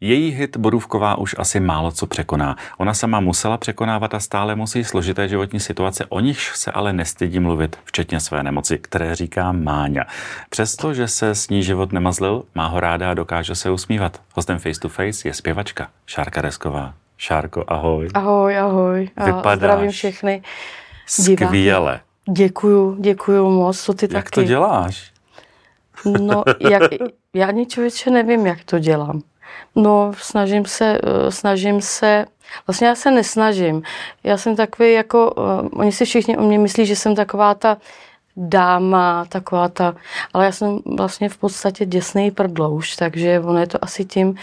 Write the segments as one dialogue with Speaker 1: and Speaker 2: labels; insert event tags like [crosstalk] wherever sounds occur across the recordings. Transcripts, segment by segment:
Speaker 1: Její hit Borůvková už asi málo co překoná. Ona sama musela překonávat a stále musí složité životní situace, o nichž se ale nestydí mluvit, včetně své nemoci, které říká Máňa. Přesto, že se s ní život nemazlil, má ho ráda a dokáže se usmívat. Hostem Face to Face je zpěvačka Šárka Resková. Šárko, ahoj.
Speaker 2: Ahoj, ahoj.
Speaker 1: Vypadáš
Speaker 2: Zdravím všechny.
Speaker 1: Skvěle.
Speaker 2: Děkuju, děkuju moc, to ty
Speaker 1: Jak
Speaker 2: taky.
Speaker 1: to děláš?
Speaker 2: No, jak, já ani člověče nevím, jak to dělám. No, snažím se, eh, snažím se, vlastně já se nesnažím. Já jsem takový jako, uh, oni si všichni o mě myslí, že jsem taková ta dáma, taková ta, ale já jsem vlastně v podstatě děsný prdlouš, takže ono je to asi tím,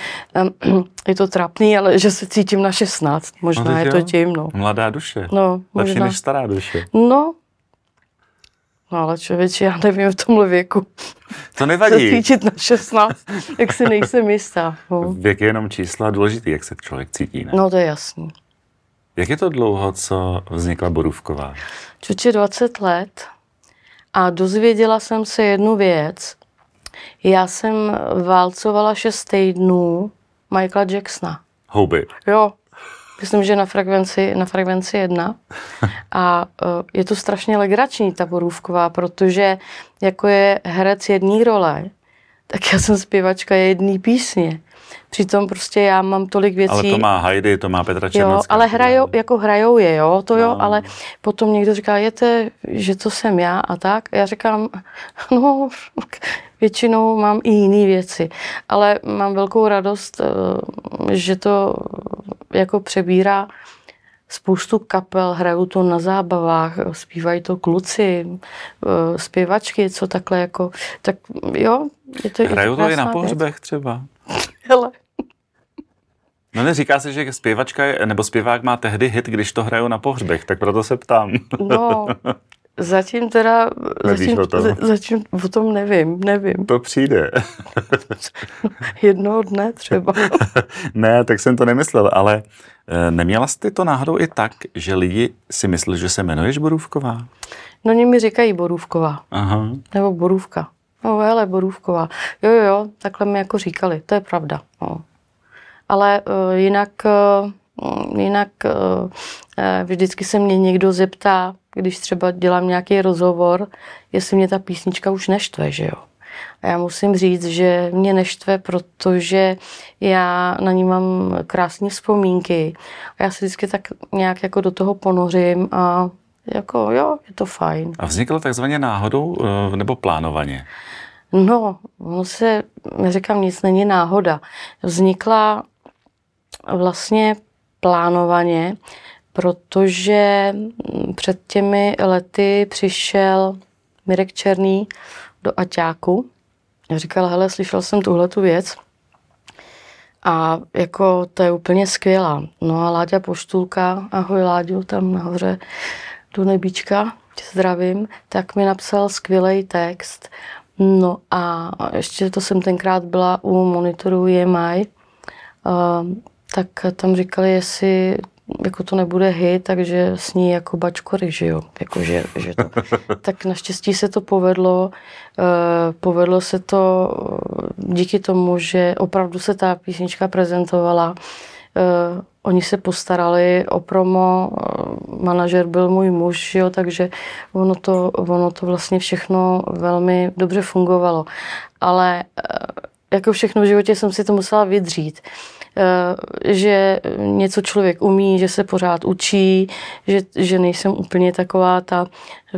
Speaker 2: um, [clears throat] je to trapný, ale že se cítím na 16, možná
Speaker 1: No,
Speaker 2: je to tím, no.
Speaker 1: Mladá duše.
Speaker 2: No,
Speaker 1: Lepší
Speaker 2: možná.
Speaker 1: než stará duše.
Speaker 2: No ale člověče, já nevím v tomhle věku.
Speaker 1: To
Speaker 2: Se
Speaker 1: nevadí.
Speaker 2: cítit na 16, jak si nejsem jistá. No,
Speaker 1: Věk je jenom čísla, důležitý, jak se člověk cítí. Ne?
Speaker 2: no to je jasný.
Speaker 1: Jak je to dlouho, co vznikla Borůvková?
Speaker 2: Čoče 20 let a dozvěděla jsem se jednu věc. Já jsem válcovala 6 týdnů Michaela Jacksona.
Speaker 1: Houby.
Speaker 2: Jo, myslím, že na frekvenci, na frekvenci jedna. A uh, je to strašně legrační, ta borůvková, protože jako je herec jedné role, tak já jsem zpěvačka jedné písně. Přitom prostě já mám tolik věcí.
Speaker 1: Ale to má Heidi, to má Petra
Speaker 2: Jo,
Speaker 1: Černocká.
Speaker 2: ale hrajou, jako hrajou je, jo, to jo,
Speaker 1: No.
Speaker 2: ale potom někdo říká, jete, že to jsem já a tak. A já říkám, [laughs] no, většinou mám i jiné věci, ale mám velkou radost, eh, že to jako přebírá spoustu kapel, hrajou to na zábavách, zpívají to kluci, eh, zpěvačky, co takhle jako, tak jo, je to
Speaker 1: Hrajou to i na
Speaker 2: krásná věc.
Speaker 1: pohřbech třeba. [laughs]
Speaker 2: Hele,
Speaker 1: No neříká se, že zpěvačka je, nebo zpěvák má tehdy hit, když to hrajou na pohřbech, tak proto se ptám.
Speaker 2: No, [laughs] zatím teda,
Speaker 1: Nevíš
Speaker 2: zatím,
Speaker 1: o tom?
Speaker 2: za- zatím o tom nevím, nevím.
Speaker 1: To přijde. [laughs]
Speaker 2: Jednoho dne třeba. [laughs]
Speaker 1: ne, tak jsem to nemyslel, ale eh, neměla jsi ty to náhodou i tak, že lidi si mysleli, že se jmenuješ Borůvková?
Speaker 2: No oni mi říkají Borůvková,
Speaker 1: Aha.
Speaker 2: nebo Borůvka. No hele, Borůvková. Jo, jo, jo, takhle mi jako říkali, to je pravda. No. Ale uh, jinak, uh, jinak uh, vždycky se mě někdo zeptá, když třeba dělám nějaký rozhovor, jestli mě ta písnička už neštve, že jo. A já musím říct, že mě neštve, protože já na ní mám krásné vzpomínky. A já se vždycky tak nějak jako do toho ponořím a jako jo, je to fajn.
Speaker 1: A vzniklo takzvaně náhodou eh, nebo plánovaně?
Speaker 2: No, ono se, neříkám, nic není náhoda. Vznikla vlastně plánovaně, protože před těmi lety přišel Mirek Černý do Aťáku. Já říkala, hele, slyšel jsem tuhle tu věc a jako to je úplně skvělá. No a Láďa Poštulka, ahoj Láďu, tam nahoře do nebíčka, tě zdravím, tak mi napsal skvělý text. No a ještě to jsem tenkrát byla u monitoru EMI, uh, tak tam říkali, jestli jako to nebude hit, takže sní jako bačkory, že jo, jako že, že to. [laughs] Tak naštěstí se to povedlo, uh, povedlo se to eh, díky tomu, že opravdu se ta písnička prezentovala, uh, oni se postarali o promo, manažer byl můj muž, jo, takže ono to, ono to vlastně všechno velmi dobře fungovalo. Ale jako všechno v životě jsem si to musela vydřít. Eh, že něco člověk umí, že se pořád učí, že, že nejsem úplně taková ta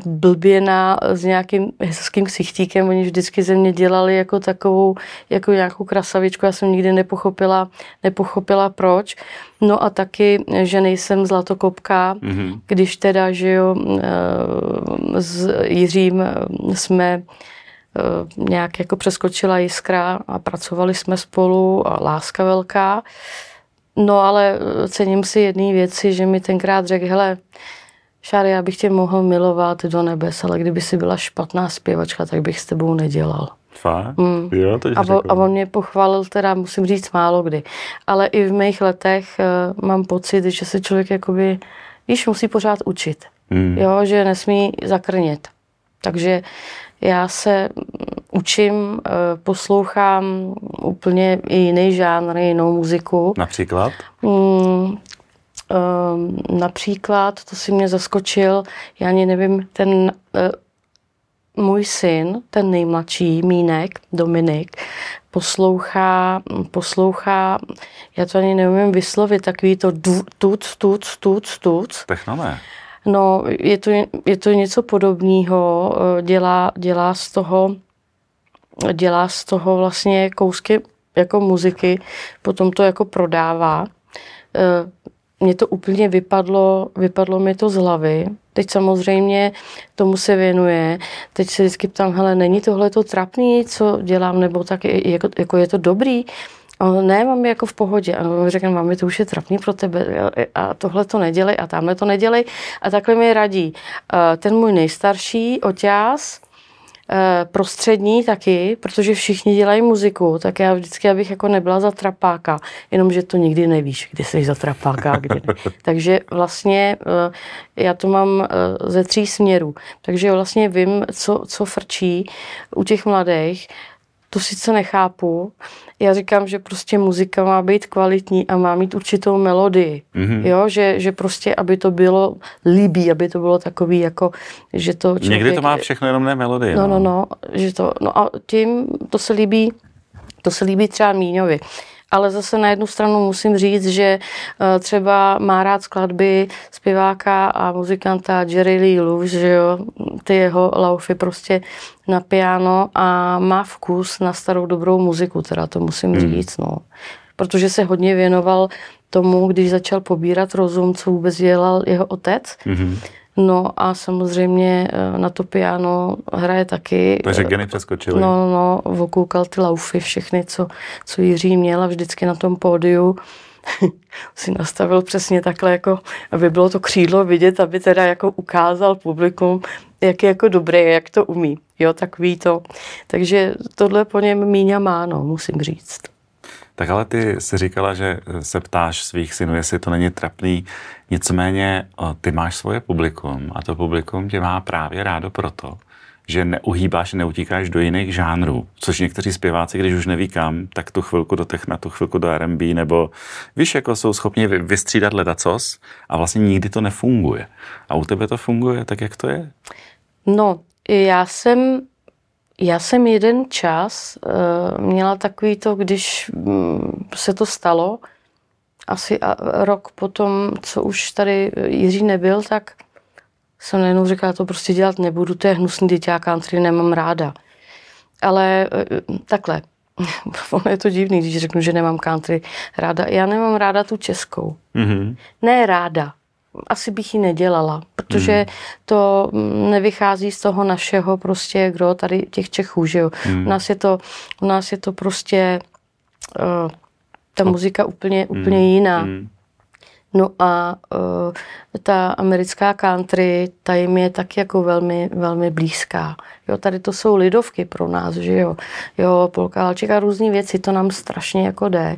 Speaker 2: blběna s nějakým hezkým ksichtíkem. Oni vždycky ze mě dělali jako takovou, jako nějakou krasavičku. Já jsem nikdy nepochopila, nepochopila proč. No a taky, že nejsem zlatokopka, mm-hmm. když teda, že jo, eh, s Jiřím jsme nějak jako přeskočila jiskra a pracovali jsme spolu a láska velká. No ale cením si jedné věci, že mi tenkrát řekl, hele, Šáry, já bych tě mohl milovat do nebes, ale kdyby si byla špatná zpěvačka, tak bych s tebou nedělal.
Speaker 1: Fakt? Mm. Jo, to
Speaker 2: a, on, a on mě pochválil teda, musím říct, málo kdy. Ale i v mých letech uh, mám pocit, že se člověk jakoby, víš, musí pořád učit. Mm. Jo, že nesmí zakrnět. Takže já se učím, eh, poslouchám úplně i jiný žánr, jinou muziku.
Speaker 1: Například?
Speaker 2: Mm, Um, například, to si mě zaskočil, já ani nevím, ten uh, můj syn, ten nejmladší, Mínek, Dominik, poslouchá, poslouchá, já to ani neumím vyslovit, takový to tuc, tuc, tuc, tuc.
Speaker 1: Technové.
Speaker 2: No, je to, je to něco podobného, eh, dělá, dělá z toho dělá z toho vlastně kousky jako muziky, potom to jako prodává. Eh, mně to úplně vypadlo, vypadlo mi to z hlavy. Teď samozřejmě tomu se věnuje. Teď se vždycky ptám, hele, není tohle to trapný, co dělám, nebo tak jako, jako je to dobrý? A on, ne, mám jako v pohodě. A on řekne, mami, to už je trapný pro tebe a tohle to nedělej a tamhle to nedělej. A takhle mi radí. Ten můj nejstarší oťás, Eh, prostřední taky, protože všichni dělají muziku, tak já vždycky, abych jako nebyla za trapáka, jenomže to nikdy nevíš, kdy jsi za trapáka a kdy ne. [laughs] Takže vlastně eh, já to mám eh, ze tří směrů. Takže vlastně vím, co, co frčí u těch mladých, to sice nechápu. Já říkám, že prostě muzika má být kvalitní a má mít určitou melodii. Mm-hmm. Jo, že, že prostě, aby to bylo líbí, aby to bylo takový, jako, že to člověk...
Speaker 1: Někdy to má všechno jenom ne melodii.
Speaker 2: No, no, no, no, že to, no a tím to se líbí, to se líbí třeba Míňovi ale zase na jednu stranu musím říct, že eh, třeba má rád skladby zpěváka a muzikanta Jerry Lee Lewis, že jo, ty jeho laufy prostě na piano a má vkus na starou dobrou muziku, teda to musím hmm. říct, no. Protože se hodně věnoval tomu, když začal pobírat rozum, co vůbec dělal jeho otec, mm-hmm. No a samozřejmě eh, na to piano hraje taky.
Speaker 1: Takže geny přeskočily.
Speaker 2: No, no, vokoukal ty laufy, všechny, co, co Jiří měl a vždycky na tom pódiu [laughs] si nastavil přesně takhle, jako, aby bylo to křídlo vidět, aby teda jako ukázal publikum, jak je jako dobré, jak to umí. Jo, tak ví to. Takže tohle po něm Míňa má, no, musím říct.
Speaker 1: Tak ale ty si říkala, že se ptáš svých synů, jestli to není trapný. Nicméně ty máš svoje publikum a to publikum tě má právě rádo proto, že neuhýbáš, neutíkáš do jiných žánrů, což někteří zpěváci, když už neví kam, tak tu chvilku do techna, tu chvilku do R&B, nebo víš, jako jsou schopni vystřídat ledacos a vlastně nikdy to nefunguje. A u tebe to funguje tak, jak to je?
Speaker 2: No, já jsem já jsem jeden čas uh, měla takový to, když um, se to stalo, asi rok potom, co už tady Jiří nebyl, tak jsem najednou říkala, to prostě dělat nebudu, to je hnusný dítě, já country nemám ráda. Ale uh, takhle, [laughs] ono je to divný, když řeknu, že nemám country ráda. Já nemám ráda tu českou. Mm-hmm. Ne ráda, asi bych ji nedělala, protože hmm. to nevychází z toho našeho prostě, kdo tady těch Čechů, že jo. Hmm. U nás je to, u nás je to prostě uh, ta oh. muzika úplně, hmm. úplně jiná. Hmm. No a uh, ta americká country, ta jim je tak jako velmi, velmi blízká. Jo, tady to jsou lidovky pro nás, že jo. Jo, polka, a různé věci, to nám strašně jako jde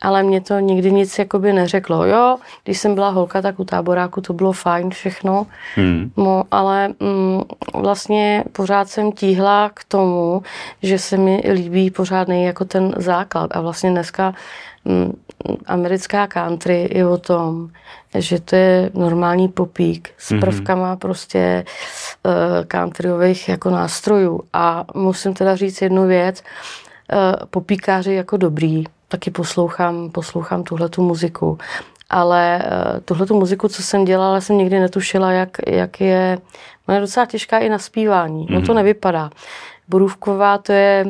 Speaker 2: ale mě to nikdy nic jakoby neřeklo. Jo, když jsem byla holka, tak u táboráku to bylo fajn všechno, hmm. no, ale mm, vlastně pořád jsem tíhla k tomu, že se mi líbí pořád nej jako ten základ a vlastně dneska mm, americká country je o tom, že to je normální popík s hmm. prvkama prostě uh, countryových jako nástrojů a musím teda říct jednu věc, uh, popíkáři jako dobrý, taky poslouchám, poslouchám tuhle tu muziku. Ale uh, tuhle tu muziku, co jsem dělala, jsem nikdy netušila, jak, jak je, ona je docela těžká i na zpívání. Mm-hmm. No to mhm. nevypadá. Borůvková to je,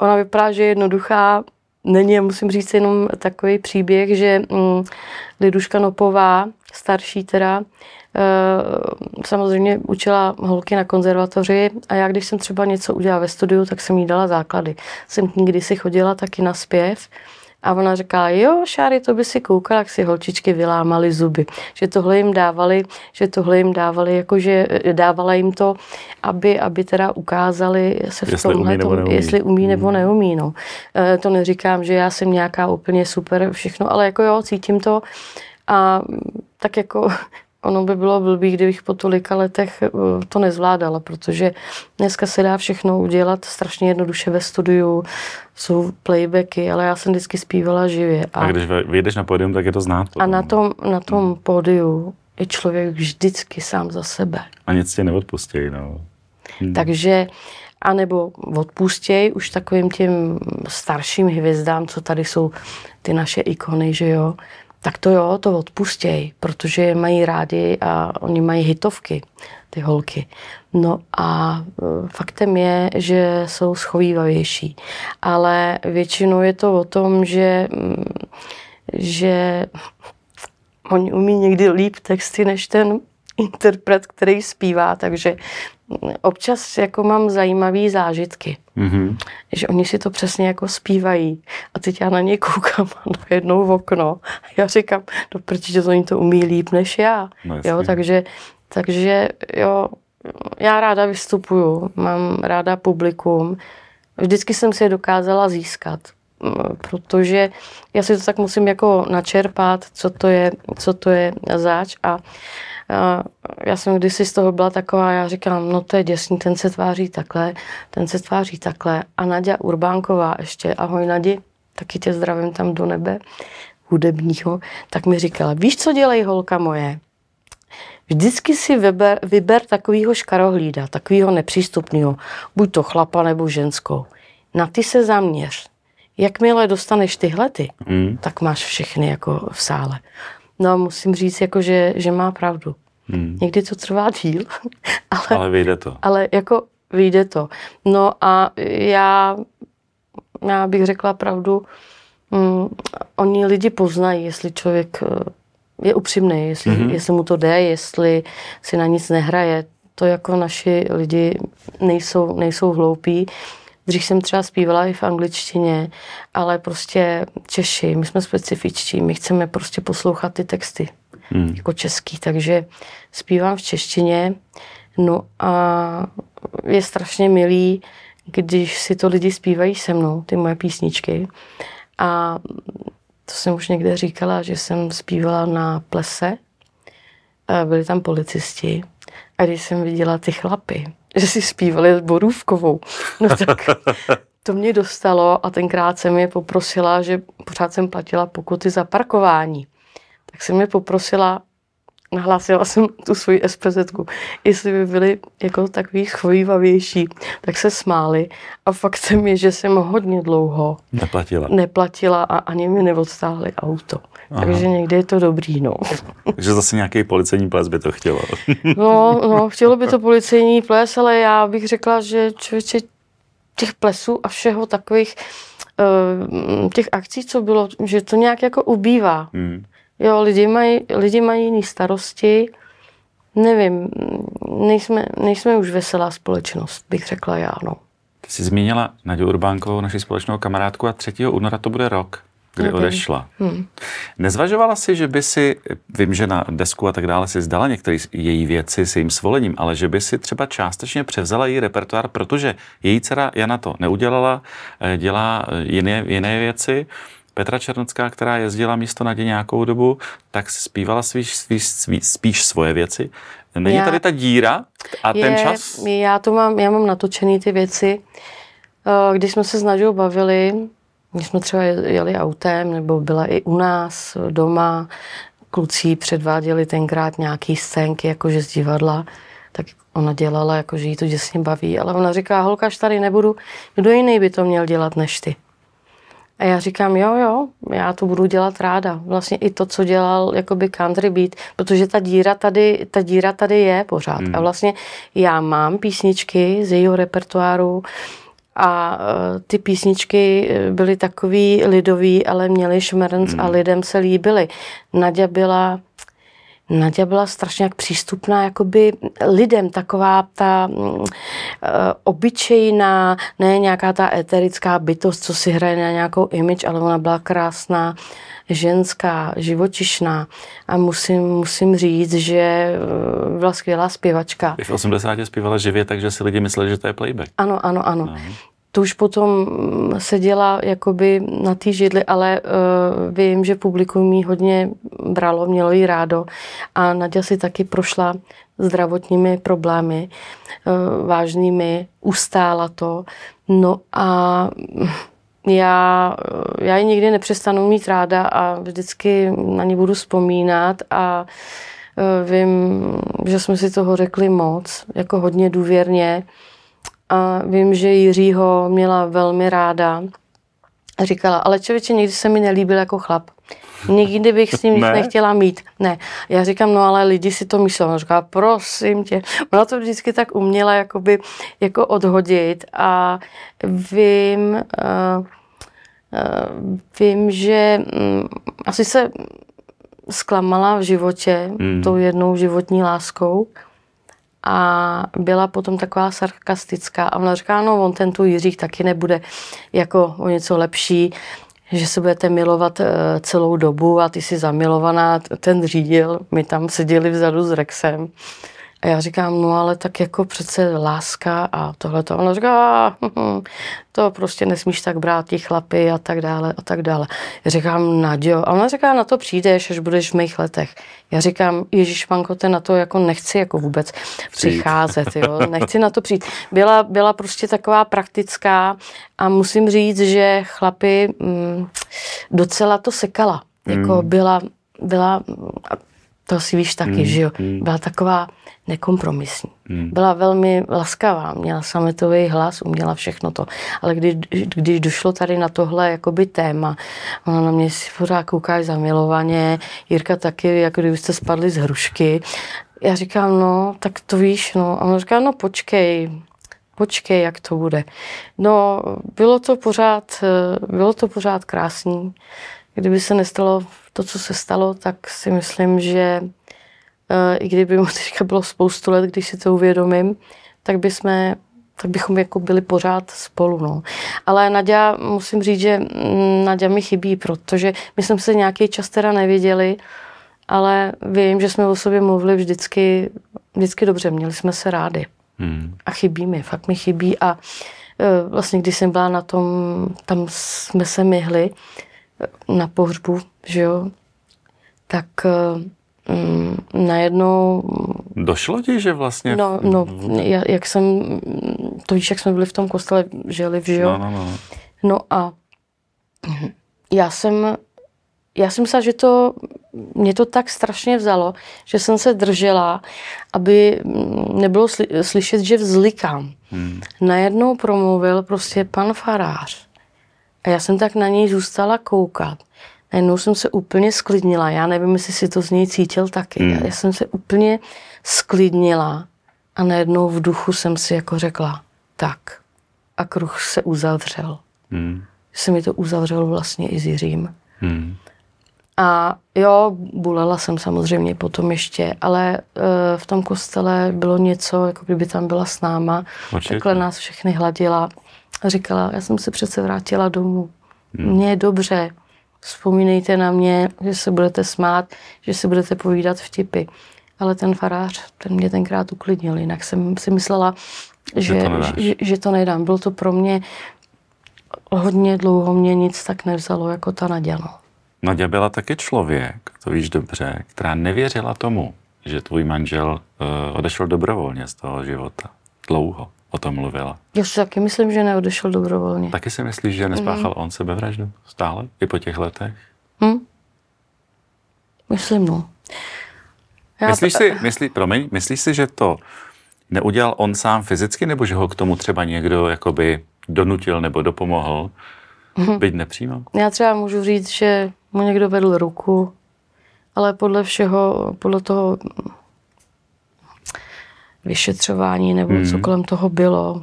Speaker 2: ona vypadá, že je jednoduchá, není, musím říct jenom takový příběh, že mm, Liduška Nopová, starší teda, Eh, samozřejmě učila holky na konzervatoři a já, když jsem třeba něco udělala ve studiu, tak jsem jí dala základy. Jsem někdy si chodila taky na zpěv a ona říká, jo, Šáry, to by si koukala, jak si holčičky vylámaly zuby. Že tohle jim dávali, že tohle jim dávali, jakože eh, dávala jim to, aby, aby teda ukázali se v
Speaker 1: jestli tomhle, umí tom,
Speaker 2: jestli umí nebo hmm. neumí. No. E, to neříkám, že já jsem nějaká úplně super všechno, ale jako jo, cítím to a tak jako ono by bylo blbý, kdybych po tolika letech eh, to nezvládala, protože dneska se dá všechno udělat strašně jednoduše ve studiu, jsou playbacky, ale já jsem vždycky zpívala živě.
Speaker 1: A, a když vyjdeš na pódium, tak je to znát.
Speaker 2: Potom. A na tom, na tom hmm. pódiu je člověk vždycky sám za sebe.
Speaker 1: A nic tě neodpustí, no.
Speaker 2: Hmm. Takže anebo odpustěj už takovým těm starším hvězdám, co tady jsou ty naše ikony, že jo, tak to jo, to odpustěj, protože je mají rádi a oni mají hitovky, ty holky. No a e, faktem je, že jsou schovývavější. Ale většinou je to o tom, že, mm, že oni umí někdy líp texty než ten interpret, který zpívá, takže občas jako mám zajímavé zážitky. Mm-hmm. Že oni si to přesně jako zpívají. A teď já na ně koukám [laughs] na jednou v okno. A já říkám, no protože to oni to umí líp než já. No, jo, takže, takže jo, já ráda vystupuju, mám ráda publikum. Vždycky jsem si je dokázala získat, protože já si to tak musím jako načerpat, co to je, co to je zač a já jsem kdysi z toho byla taková, já říkám, no to je děsný, ten se tváří takhle, ten se tváří takhle. A Nadia Urbánková ještě, ahoj Nadi, taky tě zdravím tam do nebe, hudebního, tak mi říkala, víš, co dělej holka moje? Vždycky si vyber, vyber takovýho škarohlída, takovýho nepřístupného, buď to chlapa nebo ženskou. Na ty se zaměř. Jakmile dostaneš tyhle ty, mm. tak máš všechny jako v sále. No musím říct, jako, že, že má pravdu. Hmm. Někdy to trvá díl, [laughs]
Speaker 1: ale, ale vyjde to.
Speaker 2: Ale jako vyjde to. No a já, já bych řekla pravdu, mm, oni lidi poznají, jestli člověk eh, je upřímný, jestli, mm-hmm. jestli mu to jde, jestli si na nic nehraje. To jako naši lidi nejsou, nejsou hloupí. Dřív jsem třeba zpívala i v angličtině, ale prostě Češi, my jsme specifičtí, my chceme prostě poslouchat ty texty hmm. jako český, takže zpívám v češtině, no a je strašně milý, když si to lidi zpívají se mnou, ty moje písničky. A to jsem už někde říkala, že jsem zpívala na plese, byli tam policisti a když jsem viděla ty chlapy, že si zpívali s Borůvkovou. No tak to mě dostalo a tenkrát jsem je poprosila, že pořád jsem platila pokuty za parkování. Tak jsem je poprosila, nahlásila jsem tu svoji SPZ, jestli by byli jako takový schovývavější, tak se smáli a faktem je, že jsem hodně dlouho
Speaker 1: neplatila,
Speaker 2: neplatila a ani mi neodstáhli auto. Aha. Takže někdy je to dobrý, no.
Speaker 1: Takže zase nějaký policejní ples by to chtělo. [laughs]
Speaker 2: no, no, chtělo by to policejní ples, ale já bych řekla, že člověče těch plesů a všeho takových uh, těch akcí, co bylo, že to nějak jako ubývá. Hmm. Jo, lidi mají, lidi mají jiné starosti, nevím, nejsme, nejsme už veselá společnost, bych řekla já, no.
Speaker 1: Ty jsi zmínila Naděju Urbánkovou, naši společnou kamarádku a 3. února to bude rok kdy okay. odešla. Hmm. Nezvažovala si, že by si, vím, že na desku a tak dále si zdala některé její věci s jejím svolením, ale že by si třeba částečně převzala její repertoár, protože její dcera Jana to neudělala, eh, dělá eh, jiné, jiné věci. Petra Černocká, která jezdila místo Nadě nějakou dobu, tak zpívala spíš, spíš, spíš svoje věci. Není já, tady ta díra a je, ten čas?
Speaker 2: Já to mám, já mám natočený ty věci. Eh, když jsme se s Nadou bavili, když jsme třeba jeli autem, nebo byla i u nás doma, kluci předváděli tenkrát nějaký scénky, jakože z divadla, tak ona dělala, jakože jí to děsně baví, ale ona říká, holka, až tady nebudu, kdo jiný by to měl dělat než ty. A já říkám, jo, jo, já to budu dělat ráda. Vlastně i to, co dělal jakoby country beat, protože ta díra tady, ta díra tady je pořád. Mm. A vlastně já mám písničky z jejího repertoáru, a e, ty písničky e, byly takový lidový, ale měly šmerns hmm. a lidem se líbily. Nadia byla Nadia byla strašně jak přístupná jakoby lidem, taková ta uh, obyčejná, ne nějaká ta eterická bytost, co si hraje na nějakou image, ale ona byla krásná, ženská, živočišná a musím, musím říct, že byla skvělá zpěvačka.
Speaker 1: V 80. zpívala živě, takže si lidi mysleli, že to je playback.
Speaker 2: Ano, ano, ano. No. to už potom seděla jakoby na té židli, ale uh, vím, že publikum jí hodně bralo, mělo jí rádo a Nadia si taky prošla zdravotními problémy uh, vážnými, ustála to. No a já, já ji nikdy nepřestanu mít ráda a vždycky na ní budu vzpomínat a uh, vím, že jsme si toho řekli moc, jako hodně důvěrně a vím, že Jiřího měla velmi ráda. Říkala, ale člověče, někdy se mi nelíbil jako chlap. Nikdy bych s ním nic ne. nechtěla mít. Ne. Já říkám, no ale lidi si to myslí. Ona říká, prosím tě. Ona to vždycky tak uměla jakoby, jako odhodit a vím, uh, uh, vím, že um, asi se zklamala v životě mm. tou jednou životní láskou a byla potom taková sarkastická a ona říká, no on ten tu Jiřích taky nebude jako o něco lepší, že se budete milovat eh, celou dobu a ty jsi zamilovaná, ten řídil, my tam seděli vzadu s Rexem a já říkám, no ale tak jako přece láska a tohle to. Ona říká, hm, to prostě nesmíš tak brát ti chlapy a tak dále a tak dále. Já říkám, Nadio. A ona říká, na to přijdeš, až budeš v mých letech. Já říkám, Ježíš Panko, na to jako nechci jako vůbec přicházet, jo. [laughs] Nechci na to přijít. Byla, byla prostě taková praktická a musím říct, že chlapy mm, docela to sekala. Jako mm. byla, byla, to si víš taky, mm. že jo, mm. byla taková nekompromisní. Hmm. Byla velmi laskavá, měla sametový hlas, uměla všechno to. Ale když, když došlo tady na tohle jakoby téma, ona na mě si pořád kouká zamilovaně, Jirka taky, jako kdybyste spadli z hrušky. Já říkám, no, tak to víš, no. A ona říká, no počkej, počkej, jak to bude. No, bylo to pořád, bylo to pořád krásný. Kdyby se nestalo to, co se stalo, tak si myslím, že Eh, i kdyby mu teďka bylo spoustu let, když si to uvědomím, tak, by jsme, tak bychom jako byli pořád spolu. No. Ale Nadia, musím říct, že mm, Nadia mi chybí, protože my jsme se nějaký čas teda neviděli, ale vím, že jsme o sobě mluvili vždycky, vždycky dobře, měli jsme se rádi. Hmm. A chybí mi, fakt mi chybí a eh, vlastně když jsem byla na tom, tam jsme se myhli na pohřbu, že jo, tak mm, najednou...
Speaker 1: Došlo ti, že vlastně...
Speaker 2: No, no jak jsem, to víš, jak jsme byli v tom kostele, žili v Žio.
Speaker 1: No, no, no.
Speaker 2: no a já jsem, já jsem myslela, že to, mě to tak strašně vzalo, že jsem se držela, aby nebylo sly, slyšet, že vzlikám. Hmm. Najednou promluvil prostě pan farář. A já jsem tak na něj zůstala koukat. Najednou jsem se úplně sklidnila. Já nevím, jestli si to z něj cítil taky. Hmm. Já jsem se úplně sklidnila a najednou v duchu jsem si jako řekla, tak. A kruh se uzavřel. Hmm. Se mi to uzavřelo vlastně i s Jiřím. Hmm. A jo, bulela jsem samozřejmě potom ještě, ale uh, v tom kostele bylo něco, jako kdyby tam byla s náma. Určitě. Takhle nás všechny hladila a říkala, já jsem se přece vrátila domů. Hmm. Mně je dobře vzpomínejte na mě, že se budete smát, že si budete povídat vtipy. Ale ten farář, ten mě tenkrát uklidnil, jinak jsem si myslela, že, že, to, že, že to nedám. Bylo to pro mě hodně dlouho, mě nic tak nevzalo jako ta Naděja. No.
Speaker 1: Naděja byla taky člověk, to víš dobře, která nevěřila tomu, že tvůj manžel uh, odešel dobrovolně z toho života. Dlouho o tom mluvila.
Speaker 2: Já si taky myslím, že neodešel dobrovolně.
Speaker 1: Taky si myslíš, že nespáchal mm. on sebevraždu stále? I po těch letech?
Speaker 2: Hmm. Myslím, no.
Speaker 1: Já myslíš to... si, myslí, promiň, myslíš si, že to neudělal on sám fyzicky, nebo že ho k tomu třeba někdo jakoby donutil nebo dopomohl, mm. byť nepřímo?
Speaker 2: Já třeba můžu říct, že mu někdo vedl ruku, ale podle všeho, podle toho vyšetřování nebo hmm. co kolem toho bylo,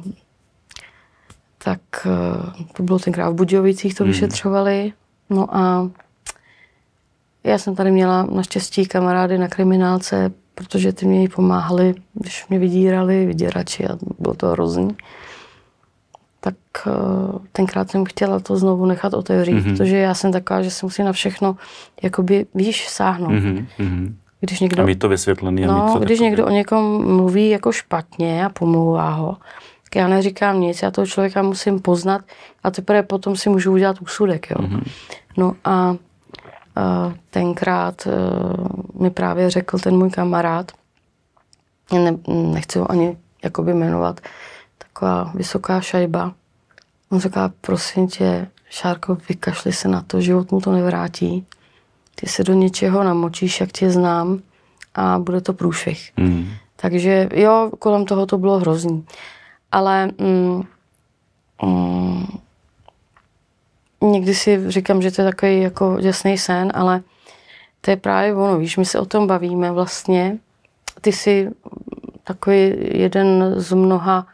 Speaker 2: tak eh, to bylo tenkrát v Budějovicích, to hmm. vyšetřovali. No a já jsem tady měla naštěstí kamarády na kriminálce, protože ty mě pomáhali, když mě vydírali, vyděrači a bylo to hrozný. Tak eh, tenkrát jsem chtěla to znovu nechat otevřít, mm-hmm. protože já jsem taková, že se musí na všechno, jakoby, víš, sáhnout. Mm-hmm.
Speaker 1: Když někdo, a mít to vysvětlený.
Speaker 2: No,
Speaker 1: a mít to
Speaker 2: když takový. někdo o někom mluví jako špatně a pomlouvá ho, tak já neříkám nic, já toho člověka musím poznat a teprve potom si můžu udělat úsudek. Jo. Mm-hmm. No a, a tenkrát a, mi právě řekl ten můj kamarád, ne, nechci ho ani jakoby jmenovat, taková vysoká šajba. On říká, prosím tě, Šárko, vykašli se na to, život mu to nevrátí. Ty se do něčeho namočíš, jak tě znám a bude to průšvih. Mm. Takže jo, kolem toho to bylo hrozný. Ale mm, mm, někdy si říkám, že to je takový jako děsný sen, ale to je právě ono, víš, my se o tom bavíme vlastně. Ty jsi takový jeden z mnoha,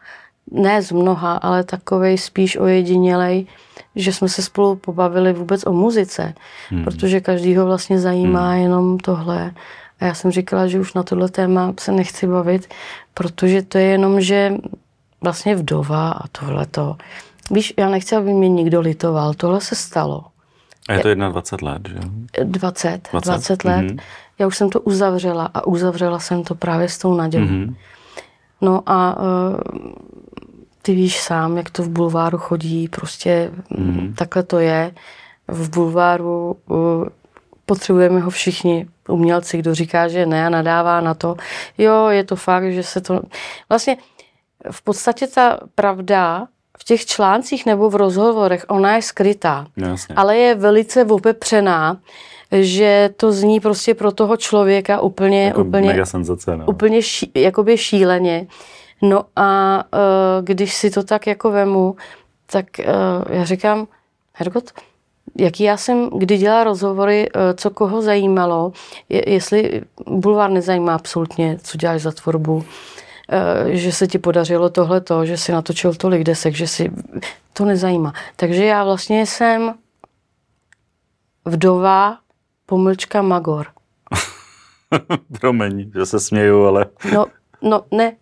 Speaker 2: ne z mnoha, ale takový spíš ojedinělej, že jsme se spolu pobavili vůbec o muzice, hmm. protože každýho vlastně zajímá hmm. jenom tohle. A já jsem říkala, že už na tohle téma se nechci bavit, protože to je jenom, že vlastně vdova a tohle to. Víš, já nechci, aby mě nikdo litoval. Tohle se stalo.
Speaker 1: A je to 21 let, že?
Speaker 2: 20, 20, 20 let. Mm-hmm. Já už jsem to uzavřela a uzavřela jsem to právě s tou nadějou. Mm-hmm. No a uh, ty víš sám, jak to v bulváru chodí, prostě mm-hmm. takhle to je. V bulváru uh, potřebujeme ho všichni umělci, kdo říká, že ne a nadává na to. Jo, je to fakt, že se to... Vlastně v podstatě ta pravda v těch článcích nebo v rozhovorech, ona je skrytá,
Speaker 1: Jasně.
Speaker 2: ale je velice opepřená, že to zní prostě pro toho člověka úplně,
Speaker 1: jako
Speaker 2: úplně,
Speaker 1: mega senzace, no.
Speaker 2: úplně ší, jakoby šíleně. No a uh, když si to tak jako vemu, tak uh, já říkám, Hergot, jaký já jsem, kdy dělala rozhovory, uh, co koho zajímalo, je, jestli bulvár nezajímá absolutně, co děláš za tvorbu, Eh, že se ti podařilo tohleto, že si natočil tolik desek, že si to nezajímá. Takže já vlastně jsem vdova pomlčka Magor. [laughs]
Speaker 1: Promiň, že se směju, ale...
Speaker 2: no, no, ne.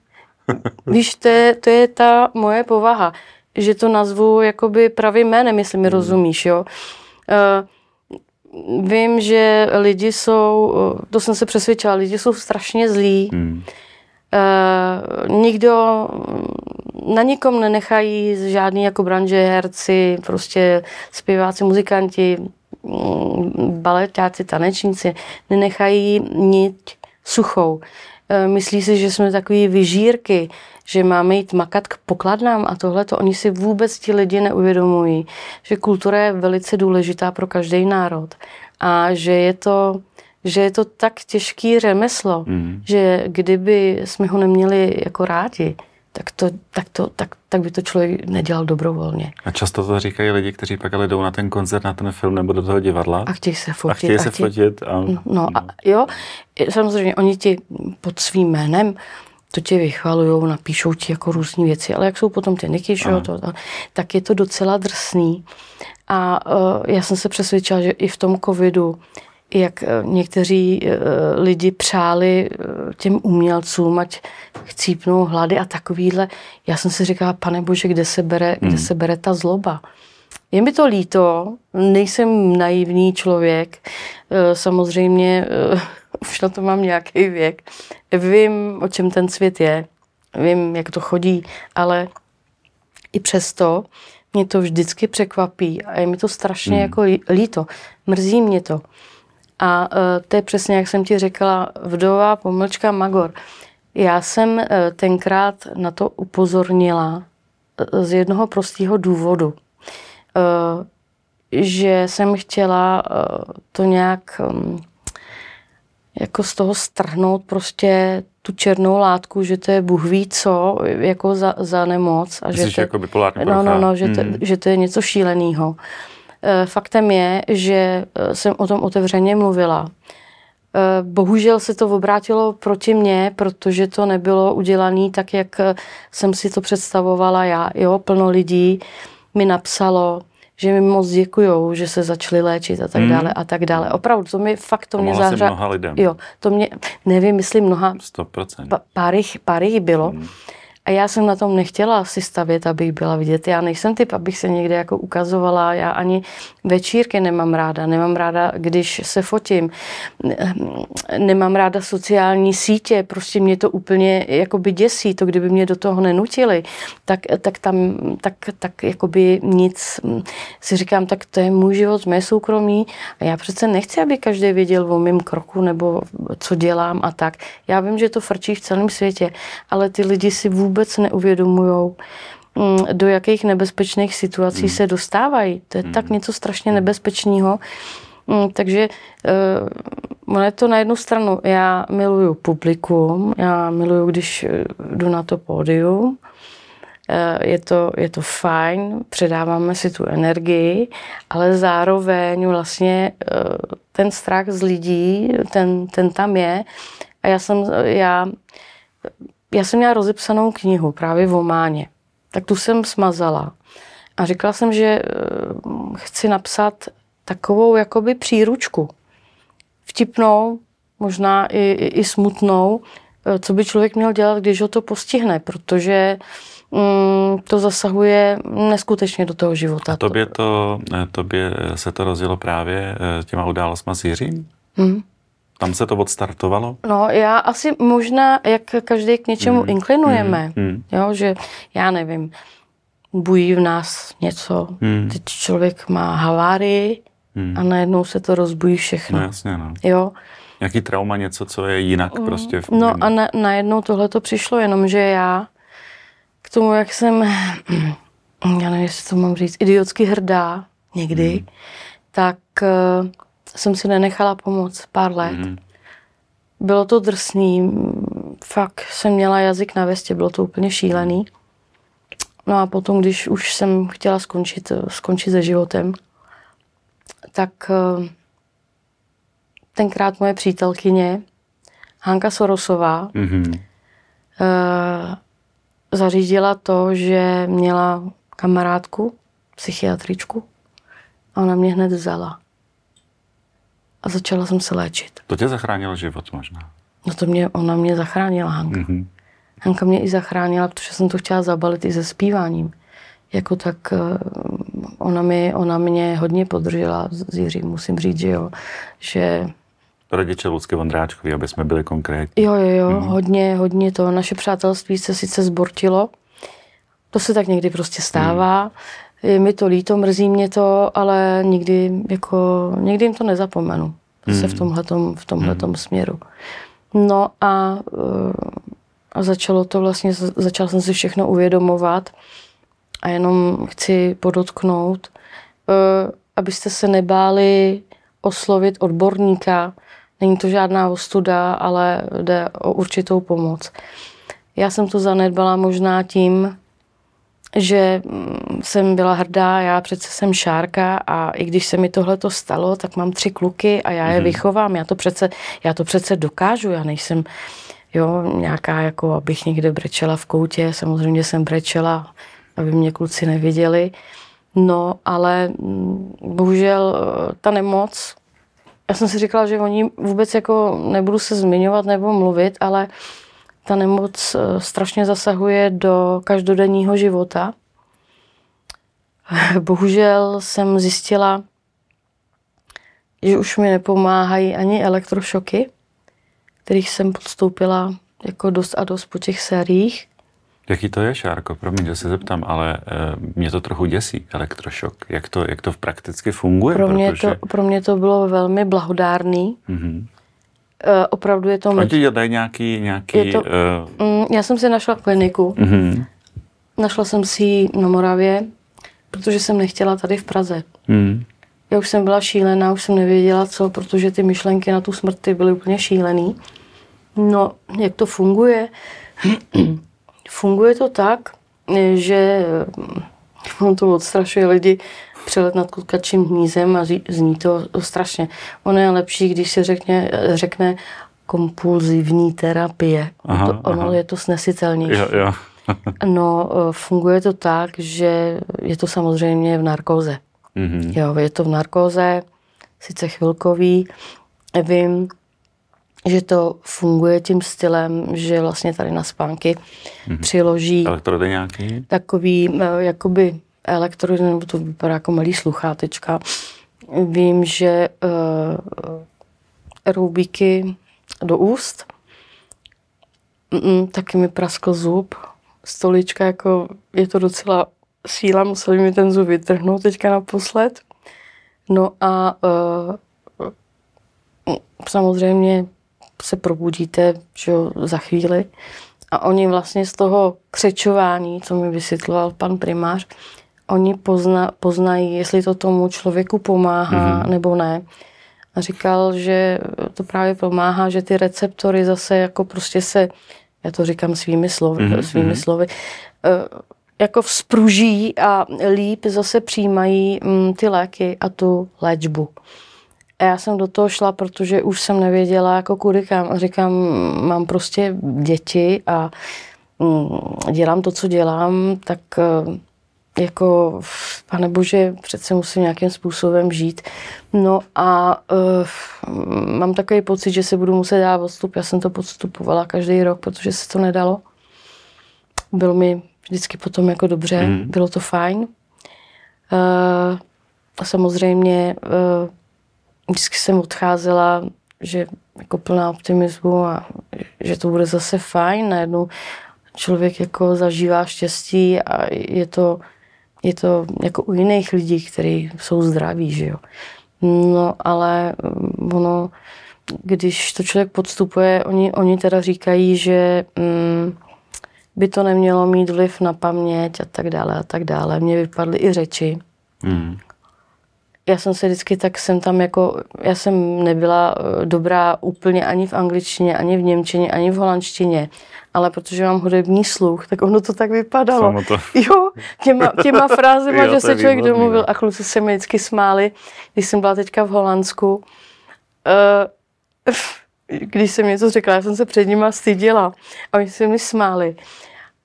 Speaker 2: [laughs] Víš, to je, to je ta moje povaha, že to nazvu jakoby pravým jménem, jestli mi hmm. rozumíš, jo. Uh, vím, že lidi jsou, to jsem se přesvědčila, lidi jsou strašně zlí. Hmm Uh, nikdo, na nikom nenechají žádný jako branže, herci, prostě zpěváci, muzikanti, mm, baletáci, tanečníci, nenechají niť suchou. Uh, myslí si, že jsme takový vyžírky, že máme jít makat k pokladnám a tohle to oni si vůbec ti lidi neuvědomují, že kultura je velice důležitá pro každý národ a že je to že je to tak těžký řemeslo, mm. že kdyby jsme ho neměli jako rádi, tak, to, tak, to, tak, tak by to člověk nedělal dobrovolně.
Speaker 1: A často to říkají lidi, kteří pak ale jdou na ten koncert, na ten film nebo do toho divadla.
Speaker 2: A chtějí se fotit.
Speaker 1: A chtějí se a chtějí... fotit. A...
Speaker 2: No a jo, samozřejmě oni ti pod svým jménem to tě vychvalujou, napíšou ti jako různé věci, ale jak jsou potom ty niky, že jo, to, to, tak je to docela drsný. A uh, já jsem se přesvědčila, že i v tom covidu jak eh, někteří eh, lidi přáli eh, těm umělcům, ať chcípnou hlady a takovýhle. Já jsem si říkala, pane bože, kde se bere, hmm. kde se bere ta zloba? Je mi to líto, nejsem naivní člověk, samozřejmě [laughs] už na to mám nějaký věk. Vím, o čem ten svět je, vím, jak to chodí, ale i přesto mě to vždycky překvapí a je mi to strašně hmm. jako líto. Mrzí mě to. A e, to je přesně, jak jsem ti řekla, vdova pomlčka Magor. Já jsem e, tenkrát na to upozornila e, z jednoho prostého důvodu, že jsem chtěla to nějak jako z toho strhnout prostě tu černou látku, že to je Bůh ví co, jako za, za nemoc.
Speaker 1: A že to, jako
Speaker 2: no, no, no, že, to, mm. že to je něco šíleného. Eh, faktem je, že eh, jsem o tom otevřeně mluvila. Eh, bohužel se to obrátilo proti mně, protože to nebylo udělané tak, jak jsem si to představovala já. Jo, plno lidí mi napsalo, že mi moc děkujou, že se začali léčit a tak hmm. dále a tak dále. Opravdu, to mi fakt to mě zahra...
Speaker 1: mnoha lidem.
Speaker 2: Jo, to mě, nevím, myslím mnoha...
Speaker 1: 100%.
Speaker 2: Pár jich, pár jich bylo. Hmm. A já jsem na tom nechtěla si stavět, abych byla vidět. Já nejsem typ, abych se někde jako ukazovala. Já ani Večírky nemám ráda, nemám ráda, když se fotím, nemám ráda sociální sítě, prostě mě to úplně jakoby děsí, to kdyby mě do toho nenutili, tak, tak tam, tak, tak jakoby nic, si říkám, tak to je můj život, mé soukromí. A já přece nechci, aby každý věděl o mém kroku nebo co dělám a tak. Já vím, že to frčí v celém světě, ale ty lidi si vůbec neuvědomují, do jakých nebezpečných situací hmm. se dostávají. To je hmm. tak něco strašně nebezpečného. Mm, takže uh, ono je to na jednu stranu, já miluju publikum, já miluju, když eh, jdu na to pódium, eh, je to, je to fajn, předáváme si tu energii, ale zároveň vlastně ten strach z lidí, ten, ten tam je. A já jsem, já, já jsem měla rozepsanou knihu právě v Ománě tak tu jsem smazala. A říkala jsem, že eh, chci napsat takovou jakoby příručku. Vtipnou, možná i, i, i smutnou, eh, co by člověk měl dělat, když ho to postihne, protože mm, to zasahuje neskutečně do toho života.
Speaker 1: A tobě, to, eh, tobě se to rozjelo právě těma událostma s Jiřím? Hmm. Tam se to odstartovalo?
Speaker 2: No, já asi možná, jak každý k něčemu mm. inklinujeme, mm. Jo, že já nevím, bují v nás něco, mm. teď člověk má havárii mm. a najednou se to rozbují všechno.
Speaker 1: No jasně, no.
Speaker 2: Jo.
Speaker 1: Nějaký trauma, něco, co je jinak mm. prostě. V
Speaker 2: no a na, najednou tohle to přišlo, jenomže já k tomu, jak jsem, [clears throat] já nevím, jestli to mám říct, idiotsky hrdá někdy, mm. tak uh, jsem si nenechala pomoct pár let. Mm. Bylo to drsný, fakt jsem měla jazyk na vestě, bylo to úplně šílený. No a potom, když už jsem chtěla skončit, skončit se životem, tak eh, tenkrát moje přítelkyně Hanka Sorosová mm-hmm. zařídila to, že měla kamarádku, psychiatričku a ona mě hned vzala a začala jsem se léčit.
Speaker 1: To tě zachránilo život možná?
Speaker 2: No to mě, ona mě zachránila, Hanka. Mm-hmm. Hanka mě i zachránila, protože jsem to chtěla zabalit i se zpíváním. Jako tak eh, ona, mi, ona mě hodně podržela z Jiří, musím říct, že jo, že
Speaker 1: Rodiče Lucky Vondráčkovi, aby jsme byli konkrétní.
Speaker 2: Jo, jo, jo, mm-hmm. hodně, hodně to. Naše přátelství se sice zbortilo, to se tak někdy prostě stává. Mm je mi to líto, mrzí mě to, ale nikdy, jako, nikdy jim to nezapomenu. Hmm. Se v tomhletom, v tomhletom hmm. směru. No a, eh, a začalo to vlastně, začal jsem si všechno uvědomovat a jenom chci podotknout, eh, abyste se nebáli oslovit odborníka. Není to žádná ostuda, ale jde o určitou pomoc. Já jsem to zanedbala možná tím, že mm, jsem byla hrdá, já přece jsem šárka a i když se mi tohle to stalo, tak mám tři kluky a já je mm-hmm. vychovám. Já to přece, já to přece dokážu, já nejsem jo, nějaká, jako abych někde brečela v koutě, samozřejmě jsem brečela, aby mě kluci neviděli. No, ale mm, bohužel eh, ta nemoc, já jsem si říkala, že o ní vůbec jako nebudu se zmiňovat nebo mluvit, ale ta nemoc eh, strašně zasahuje do každodenního života. [laughs] Bohužel jsem zjistila, že už mi nepomáhají ani elektrošoky, kterých jsem podstoupila jako dost a dost po těch sériích.
Speaker 1: Jaký to je, Šárko? Promiň, že se zeptám, ale e, mě to trochu děsí, elektrošok. Jak to, jak to prakticky funguje?
Speaker 2: Pro mě, protože... to, pro mě to bylo velmi blahodárný. Mm-hmm. Uh, opravdu je to...
Speaker 1: Oni ti dají nějaký... nějaký
Speaker 2: je to, uh... Já jsem si našla kliniku. Mm-hmm. Našla jsem si ji na Moravě, protože jsem nechtěla tady v Praze. Mm. Já už jsem byla šílená, už jsem nevěděla co, protože ty myšlenky na tu smrt byly úplně šílený. No, jak to funguje? [clears throat] funguje to tak, že on to odstrašuje lidi, přelet nad kutkačím hnízem a zní to strašně. Ono je lepší, když se řekne, řekne kompulzivní terapie. Aha, to, ono aha. je to snesitelnější.
Speaker 1: Jo, jo. [laughs]
Speaker 2: no, e, funguje to tak, že je to samozřejmě v narkóze. Mm-hmm. Jo, je to v narkóze, sice chvilkový. Vím, že to funguje tím stylem, že vlastně tady na spánky mm-hmm. přiloží
Speaker 1: Elektrody nějaký?
Speaker 2: takový e, jakoby elektrody, nebo to vypadá jako malý sluchátečka, Vím, že uh, roubíky do úst, Mm, taky mi praskl zub, stolička, jako je to docela síla, museli mi ten zub vytrhnout teďka naposled. No a uh, samozřejmě se probudíte že jo, za chvíli. A oni vlastně z toho křečování, co mi vysvětloval pan primář, oni pozna, poznají, jestli to tomu člověku pomáhá mm-hmm. nebo ne. A říkal, že to právě pomáhá, že ty receptory zase jako prostě se, já to říkám svými slovy, mm-hmm. svými slovy, uh, jako vzpruží a líp zase přijímají mm, ty léky a tu léčbu. A já jsem do toho šla, protože už jsem nevěděla, jako kudy kam. A říkám, mám prostě děti a mm, dělám to, co dělám, tak eh, jako, pane bože, přece musím nějakým způsobem žít. No a uh, mám takový pocit, že se budu muset dát odstup. Já jsem to podstupovala každý rok, protože se to nedalo. Bylo mi vždycky potom jako dobře, mm. bylo to fajn. Uh, a samozřejmě uh, vždycky jsem odcházela, že jako plná optimismu a že to bude zase fajn. Najednou člověk jako zažívá štěstí a je to, je to jako u jiných lidí, kteří jsou zdraví, že jo. No ale ono, když to člověk podstupuje, oni, oni teda říkají, že mm, by to nemělo mít vliv na paměť a tak dále a tak dále. Mně vypadly i řeči. Mm. Já jsem se vždycky tak jsem tam jako, já jsem nebyla eh, dobrá úplně ani v angličtině, ani v němčině, ani v holandštině, ale protože mám hudební sluch, tak ono to tak vypadalo.
Speaker 1: Samo to. [laughs]
Speaker 2: Jo, těma, těma frázema, jo, že se člověk výborný, domluvil no. a kluci se mi vždycky smáli, když jsem byla teďka v Holandsku. Uh, [laughs] když jsem něco řekla, já jsem se před nima styděla a oni se mi smáli.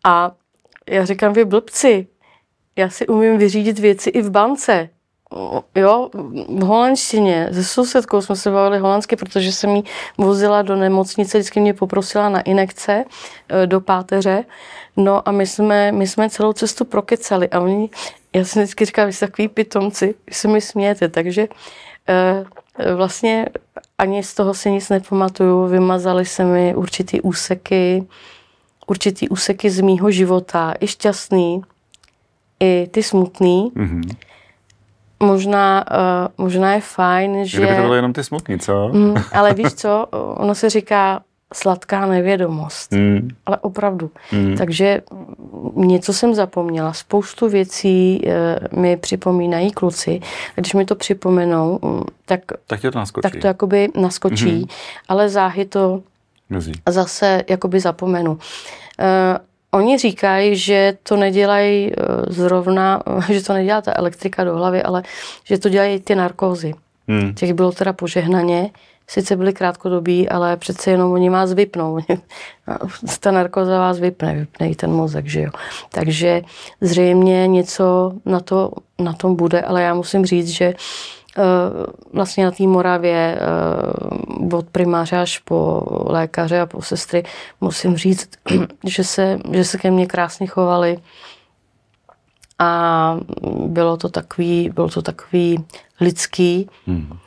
Speaker 2: A já říkám, vy blbci, já si umím vyřídit věci i v bance. Jo, v holandštině. Se sousedkou jsme se bavili holandsky, protože jsem jí vozila do nemocnice, vždycky mě poprosila na inekce e, do páteře. No a my jsme, my jsme celou cestu prokecali a oni, já jsem vždycky říkala, vy jste takový pitomci, vy se mi smějete, takže e, vlastně ani z toho si nic nepamatuju, vymazali se mi určitý úseky, určitý úseky z mýho života, i šťastný, i ty smutný. Mm-hmm. Možná, uh, možná je fajn, že...
Speaker 1: Kdyby to bylo jenom ty smutný, co?
Speaker 2: Mm, ale víš co, ono se říká sladká nevědomost. Mm. Ale opravdu. Mm. Takže něco jsem zapomněla. Spoustu věcí uh, mi připomínají kluci. A když mi to připomenou, um, tak,
Speaker 1: tak, to, naskočí.
Speaker 2: tak to jakoby naskočí. Mm-hmm. Ale záhy to
Speaker 1: Mezí.
Speaker 2: zase jakoby zapomenu. Uh, oni říkají, že to nedělají uh, zrovna, [laughs] že to nedělá ta elektrika do hlavy, ale že to dělají ty narkózy. Hmm. Těch bylo teda požehnaně, sice byly krátkodobí, ale přece jenom oni vás vypnou. [laughs] ta narkoza vás vypne, vypne i ten mozek, že jo. Takže zřejmě něco na, to, na tom bude, ale já musím říct, že uh, vlastně na té Moravě eh, od primáře až po lékaře a po sestry musím říct, [clears throat] že se, že se ke mně krásně chovali a bylo to takový, bylo to takový lidský. Hmm.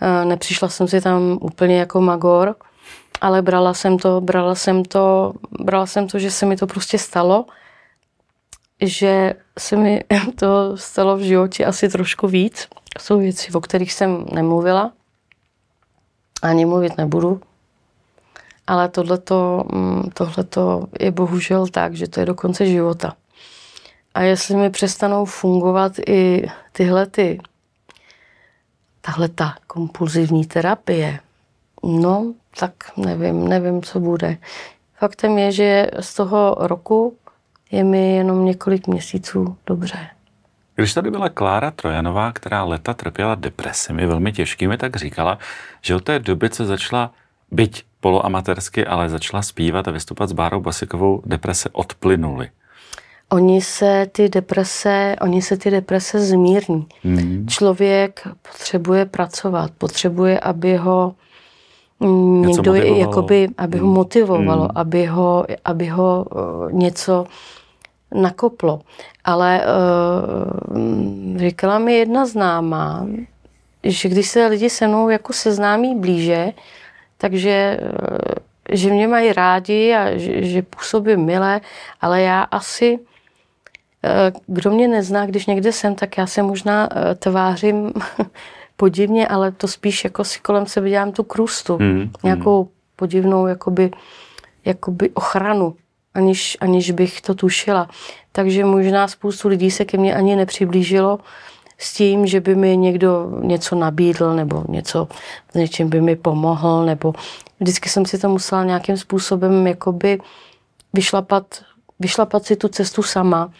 Speaker 2: Eh, nepřišla jsem si tam úplně jako magor, ale brala jsem to, brala jsem to, brala jsem to, že se mi to prostě stalo, že se mi [laughs] to stalo v životě asi trošku víc, jsou věci, o kterých jsem nemluvila, ani mluvit nebudu, ale tohleto, mm, tohleto je bohužel tak, že to je do konce života. A jestli mi přestanou fungovat i tyhle ty, tahle ta kompulzivní terapie, no, tak nevím, nevím, co bude. Faktem je, že z toho roku je mi jenom několik měsíců dobře.
Speaker 1: Když tady byla Klára Trojanová, která leta trpěla depresemi velmi těžkými, tak říkala, že od té doby, co začala byť poloamatérsky, ale začala zpívat a vystupat s Bárou Basikovou, deprese odplynuly.
Speaker 2: Oni se ty deprese, oni se ty deprese zmírní. Hmm. Člověk potřebuje pracovat, potřebuje, aby ho něco někdo jakoby, aby hmm. ho motivovalo, hmm. aby ho, aby ho uh, něco nakoplo. Ale uh, říkala mi jedna známá, že když se lidi se mnou jako seznámí blíže, takže eh, že mě mají rádi a že, že působí milé, ale já asi, eh, kdo mě nezná, když někde jsem, tak já se možná eh, tvářím [laughs] podivně, ale to spíš jako si kolem sebe dělám tu krustu, hmm. nějakou podivnou jakoby, jakoby ochranu, aniž, aniž bych to tušila. Takže možná spoustu lidí se ke mně ani nepřiblížilo, s tím, že by mi někdo něco nabídl nebo něco, něčím by mi pomohl, nebo vždycky jsem si to musela nějakým způsobem jakoby vyšlapat, vyšlapat si tu cestu sama.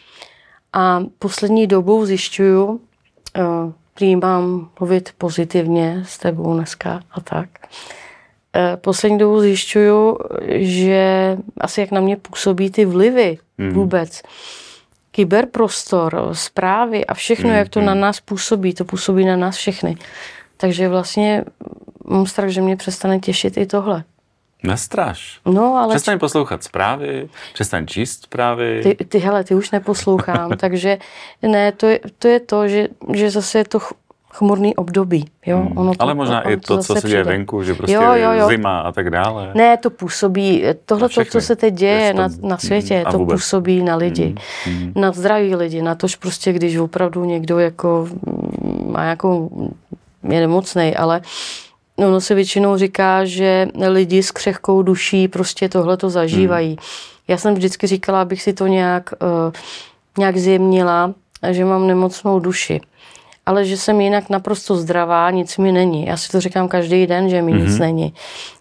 Speaker 2: A poslední dobou zjišťuju, eh, přijímám mluvit pozitivně s tebou dneska a tak. Eh, poslední dobou zjišťuju, že asi jak na mě působí ty vlivy mm. vůbec, kyberprostor, zprávy a všechno, mm, jak to mm. na nás působí, to působí na nás všechny. Takže vlastně mám strach, že mě přestane těšit i tohle.
Speaker 1: Nestraš.
Speaker 2: No, ale...
Speaker 1: Přestaň poslouchat zprávy, přestaň číst zprávy.
Speaker 2: Ty, ty hele, ty už neposlouchám, [laughs] takže ne, to je to, je to že, že zase je to chmurný období. Jo?
Speaker 1: Hmm. Ono to, Ale možná i to, co se děje venku, že prostě jo, jo, jo. zima a tak dále.
Speaker 2: Ne, to působí, tohle, to, co se teď děje na, na světě, to vůbec. působí na lidi, hmm. Hmm. na zdraví lidi, na tož prostě, když opravdu někdo jako má jako, je nemocnej, ale ono se většinou říká, že lidi s křehkou duší prostě tohle to zažívají. Hmm. Já jsem vždycky říkala, abych si to nějak, uh, nějak zjemnila, že mám nemocnou duši ale že jsem jinak naprosto zdravá, nic mi není. Já si to říkám každý den, že mi mm-hmm. nic není.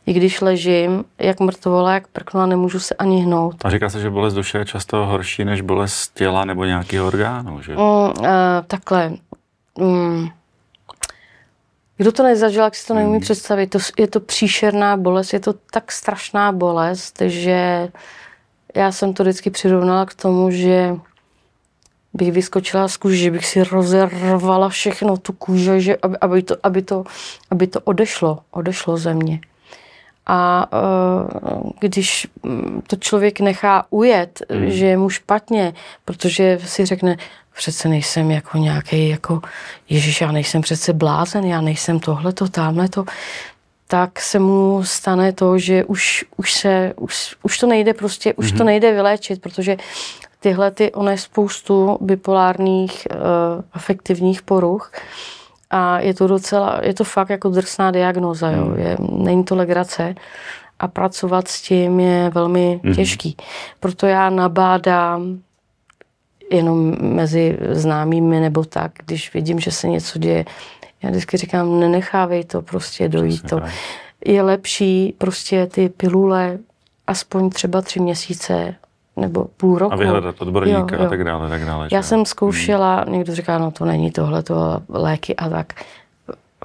Speaker 2: I když ležím, jak mrtvola, jak prknu a nemůžu se ani hnout.
Speaker 1: A říká se, že bolest duše je často horší než bolest těla nebo nějakého orgánu, že? Mm,
Speaker 2: uh, takhle. Mm. Kdo to nezažil, jak si to neumí mm. představit. To, je to příšerná bolest, je to tak strašná bolest, že já jsem to vždycky přirovnala k tomu, že bych vyskočila z kůže, že bych si rozervala všechno tu kůže, že aby, aby, to, aby, to, aby to odešlo, odešlo ze mě. A uh, když to člověk nechá ujet, mm. že je mu špatně, protože si řekne, přece nejsem jako nějaký, jako Ježíš, já nejsem přece blázen, já nejsem tohleto, tamhleto, tak se mu stane to, že už, už se, už, už to nejde prostě, mm-hmm. už to mhm. nejde vyléčit, protože tyhle, ty, ono je spoustu bipolárních uh, afektivních poruch a je to docela, je to fakt jako drsná diagnoza, jo. Hmm. Je, není to legrace a pracovat s tím je velmi mm-hmm. těžký. Proto já nabádám jenom mezi známými nebo tak, když vidím, že se něco děje, já vždycky říkám, nenechávej to prostě dojít to. Je lepší prostě ty pilule aspoň třeba tři měsíce nebo půl roku.
Speaker 1: A vyhledat odborníka jo, jo. a tak dále, tak dále.
Speaker 2: Já že? jsem zkoušela, hmm. někdo říká, no to není tohle, to léky a tak.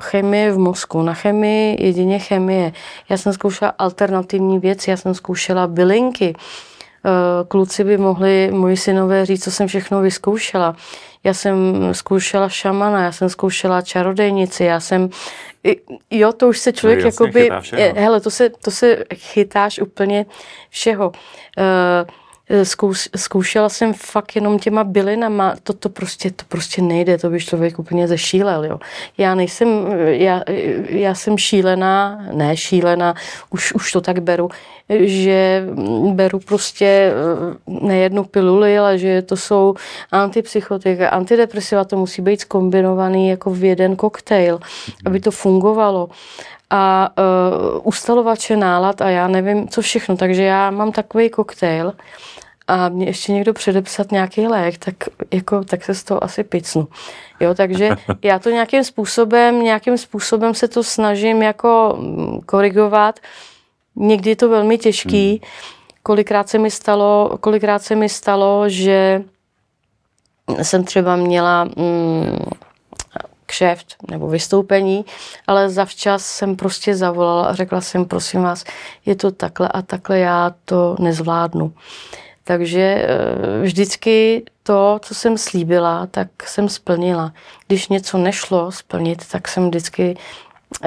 Speaker 2: Chemie v mozku, na chemii jedině chemie. Já jsem zkoušela alternativní věci, já jsem zkoušela bylinky. Eh, kluci by mohli, moji synové říct, co jsem všechno vyzkoušela. Já jsem zkoušela šamana, já jsem zkoušela čarodejnici, já jsem jo, to už se člověk jakoby, hele, to se, to se chytáš úplně všeho. Uh, zkouš, zkoušela jsem fakt jenom těma bylinama, to, to, prostě, to prostě nejde, to by člověk úplně zešílel, jo. Já nejsem, já, já jsem šílená, ne šílená, už, už to tak beru, že beru prostě eh, nejednu piluli, ale že to jsou antipsychotika, antidepresiva, to musí být skombinovaný jako v jeden koktejl, aby to fungovalo a uh, ustalovače nálad a já nevím, co všechno. Takže já mám takový koktejl, a mě ještě někdo předepsat nějaký lék, tak, jako, tak se z toho asi picnu. Jo, takže [laughs] já to nějakým způsobem, nějakým způsobem se to snažím jako mm, korigovat. Někdy je to velmi těžký. Hmm. Kolikrát se mi stalo, kolikrát se mi stalo, že jsem třeba měla mm, kšeft nebo vystoupení, ale zavčas jsem prostě zavolala a řekla jsem, prosím vás, je to takhle a takhle, já to nezvládnu. Takže eh, vždycky to, co jsem slíbila, tak jsem splnila. Když něco nešlo splnit, tak jsem vždycky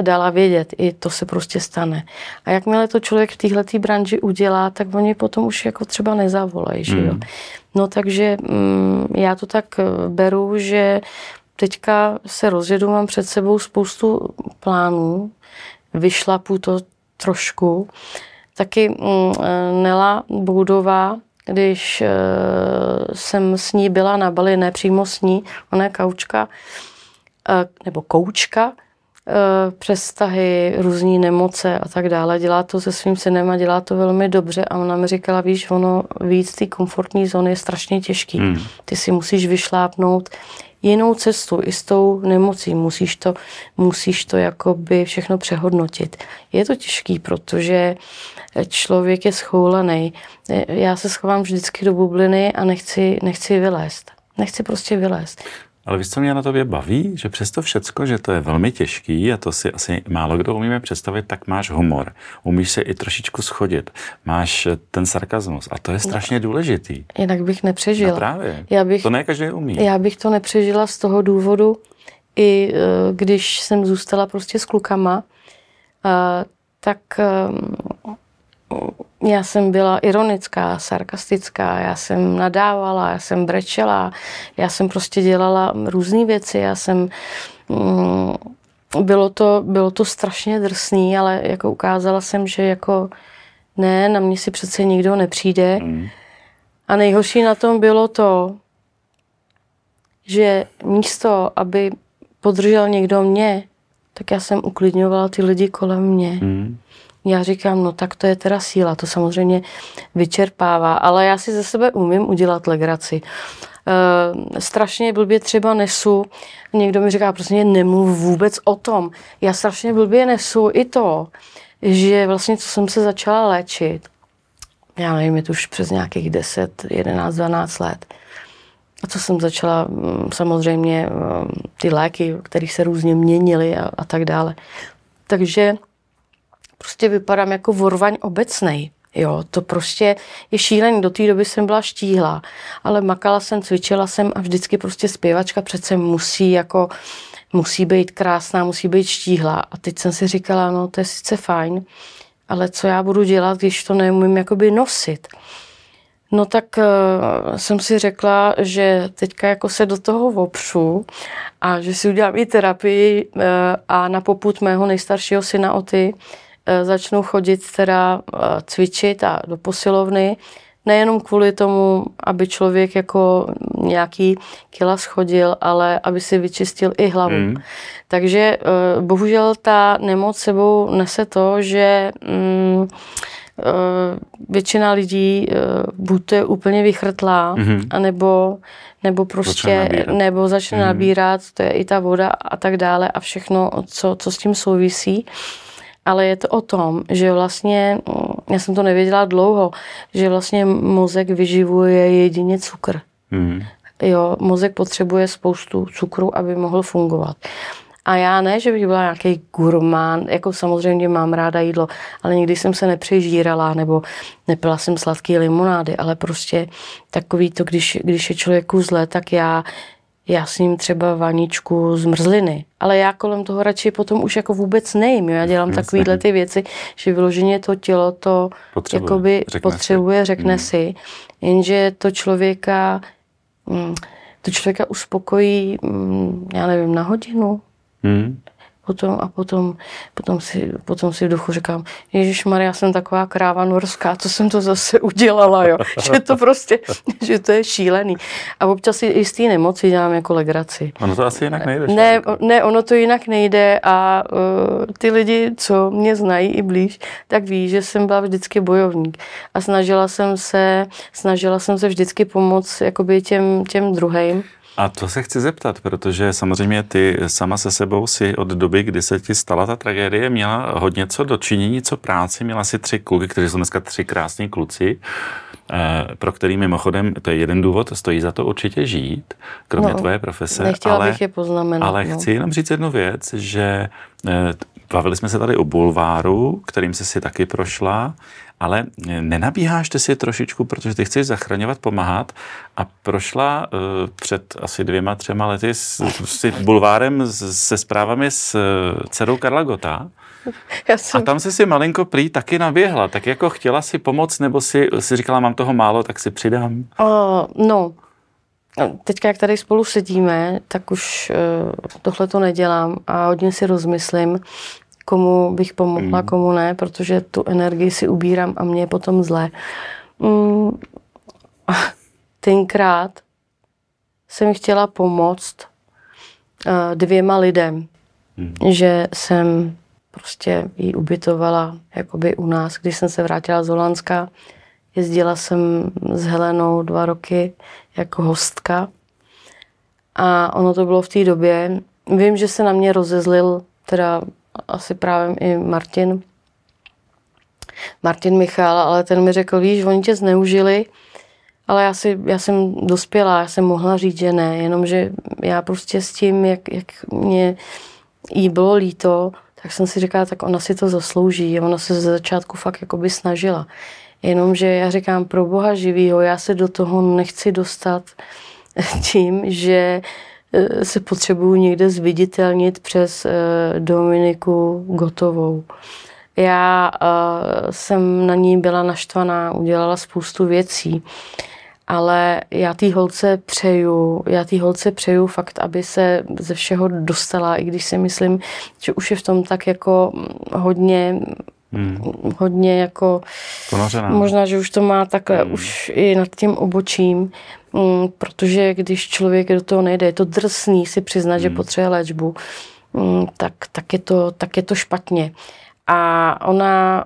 Speaker 2: dala vědět, i to se prostě stane. A jakmile to člověk v téhle branži udělá, tak oni potom už jako třeba nezavolají, že jo. Mm. No takže mm, já to tak eh, beru, že teďka se rozjedu, mám před sebou spoustu plánů, vyšlapu to trošku. Taky mm, Nela Boudová, když e, jsem s ní byla na Bali, ne přímo s ní, ona je kaučka, e, nebo koučka, e, přes vztahy, různé nemoce a tak dále. Dělá to se svým synem a dělá to velmi dobře a ona mi říkala, víš, ono víc té komfortní zóny je strašně těžký. Hmm. Ty si musíš vyšlápnout jinou cestu i s tou nemocí. Musíš to, musíš to jakoby všechno přehodnotit. Je to těžký, protože člověk je schoulený. Já se schovám vždycky do bubliny a nechci, nechci vylézt. Nechci prostě vylézt.
Speaker 1: Ale víš, co mě na tobě baví? Že přesto všecko, že to je velmi těžký a to si asi málo kdo umíme představit, tak máš humor. Umíš se i trošičku schodit. Máš ten sarkazmus a to je strašně důležitý.
Speaker 2: Jinak bych nepřežila. No
Speaker 1: právě. Já bych, to ne každý umí.
Speaker 2: Já bych to nepřežila z toho důvodu, i e, když jsem zůstala prostě s klukama, tak já jsem byla ironická, sarkastická, já jsem nadávala, já jsem brečela, já jsem prostě dělala různé věci, já jsem... Mm, bylo to, bylo to strašně drsný, ale jako ukázala jsem, že jako ne, na mě si přece nikdo nepřijde. Mm. A nejhorší na tom bylo to, že místo, aby podržel někdo mě, tak já jsem uklidňovala ty lidi kolem mě. Mm. Já říkám, no tak to je teda síla, to samozřejmě vyčerpává, ale já si ze sebe umím udělat legraci. E, strašně blbě třeba nesu, někdo mi říká, prostě nemluv vůbec o tom. Já strašně blbě nesu i to, že vlastně, co jsem se začala léčit, já nevím, je to už přes nějakých 10, 11, 12 let, a co jsem začala, mm, samozřejmě mm, ty léky, které se různě měnily a, a tak dále. Takže prostě vypadám jako vorvaň obecnej. Jo, to prostě je šílený. Do té doby jsem byla štíhla, ale makala jsem, cvičila jsem a vždycky prostě zpěvačka přece musí jako musí být krásná, musí být štíhla. A teď jsem si říkala, no to je sice fajn, ale co já budu dělat, když to neumím jakoby nosit. No tak uh, jsem si řekla, že teďka jako se do toho opřu a že si udělám i terapii uh, a na poput mého nejstaršího syna Oty Eh, začnu chodit teda eh, cvičit a do posilovny, nejenom kvůli tomu, aby člověk jako nějaký kila schodil, ale aby si vyčistil i hlavu. Mm. Takže eh, bohužel ta nemoc sebou nese to, že mm, většina lidí buď to je úplně vychrtlá, mm-hmm. anebo nebo prostě, začne nebo začne mm. nabírat, to je i ta voda a tak dále a všechno, co, co s tím souvisí ale je to o tom, že vlastně, já jsem to nevěděla dlouho, že vlastně mozek vyživuje jedině cukr. Mm. Jo, mozek potřebuje spoustu cukru, aby mohl fungovat. A já ne, že bych byla nějaký gurmán, jako samozřejmě mám ráda jídlo, ale nikdy jsem se nepřežírala nebo nepila jsem sladké limonády, ale prostě takový to, když, když je člověku zle, tak já já s ním třeba vaničku zmrzliny, ale já kolem toho radši potom už jako vůbec nejím. Jo? Já dělám Jasně. takovýhle ty věci, že vyloženě to tělo to potřebuje, jakoby řekne potřebuje, si. řekne hmm. si, jenže to člověka, mm, to člověka uspokojí, mm, já nevím, na hodinu. Hmm potom a potom, potom, si, potom si v duchu říkám, Ježíš Maria, jsem taková kráva norská, co jsem to zase udělala, jo? [laughs] že to prostě, že to je šílený. A občas si i z té nemoci dělám jako legraci.
Speaker 1: Ono to asi jinak nejde.
Speaker 2: Ne, ne ono to jinak nejde a uh, ty lidi, co mě znají i blíž, tak ví, že jsem byla vždycky bojovník a snažila jsem se, snažila jsem se vždycky pomoct jakoby těm, těm druhým.
Speaker 1: A to se chci zeptat, protože samozřejmě ty sama se sebou si od doby, kdy se ti stala ta tragédie, měla hodně co dočinění, co práci. Měla si tři kluky, kteří jsou dneska tři krásní kluci, eh, pro který mimochodem, to je jeden důvod, stojí za to určitě žít, kromě no, tvoje profese.
Speaker 2: Nechtěla ale, bych je poznamenat.
Speaker 1: Ale no. chci jenom říct jednu věc, že eh, bavili jsme se tady o bulváru, kterým jsi si taky prošla ale nenabíháš ty si trošičku, protože ty chceš zachraňovat, pomáhat a prošla uh, před asi dvěma, třema lety s, s bulvárem s, se zprávami s uh, dcerou Karla Gota. Jsem... A tam se si malinko prý taky naběhla, tak jako chtěla si pomoct, nebo si, si říkala, mám toho málo, tak si přidám?
Speaker 2: Uh, no, teďka, jak tady spolu sedíme, tak už tohle to nedělám a hodně si rozmyslím, komu bych pomohla, mm. komu ne, protože tu energii si ubírám a mě je potom zlé. Mm, [laughs] tenkrát jsem chtěla pomoct uh, dvěma lidem, mm. že jsem prostě ji ubytovala jakoby u nás, když jsem se vrátila z Holandska. Jezdila jsem s Helenou dva roky jako hostka a ono to bylo v té době. Vím, že se na mě rozezlil teda asi právě i Martin, Martin Michal, ale ten mi řekl, víš, oni tě zneužili, ale já, si, já jsem dospělá, já jsem mohla říct, že ne, jenomže já prostě s tím, jak, jak mě jí bylo líto, tak jsem si říkala, tak ona si to zaslouží. Ona se ze začátku fakt jakoby snažila. Jenomže já říkám, pro boha živýho, já se do toho nechci dostat [laughs] tím, že Eh, se potřebuju někde zviditelnit přes eh, Dominiku Gotovou. Já eh, jsem na ní byla naštvaná, udělala spoustu věcí, ale já té holce přeju, já té holce přeju fakt, aby se ze všeho dostala, i když si myslím, že už je v tom tak jako hodně Hmm. hodně jako
Speaker 1: Ponořená.
Speaker 2: možná, že už to má takhle hmm. už i nad tím obočím, Mm, protože když člověk do toho nejde, je to drsný si přiznat, hmm. že potřebuje léčbu, mm, tak, tak, je to, tak je to špatně. A ona,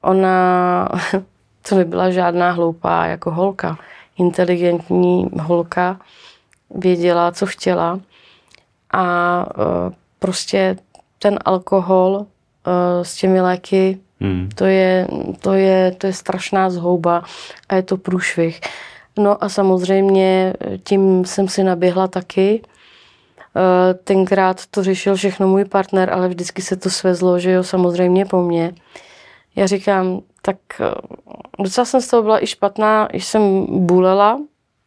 Speaker 2: ona [laughs] to nebyla žádná hloupá jako holka, inteligentní holka, věděla, co chtěla a e, prostě ten alkohol e, s těmi léky, hmm. to, je, to, je, to je strašná zhouba a je to průšvih. No a samozřejmě tím jsem si naběhla taky. Eh, tenkrát to řešil všechno můj partner, ale vždycky se to svezlo, že jo, samozřejmě po mně. Já říkám, tak eh, docela jsem z toho byla i špatná, když jsem bůlela.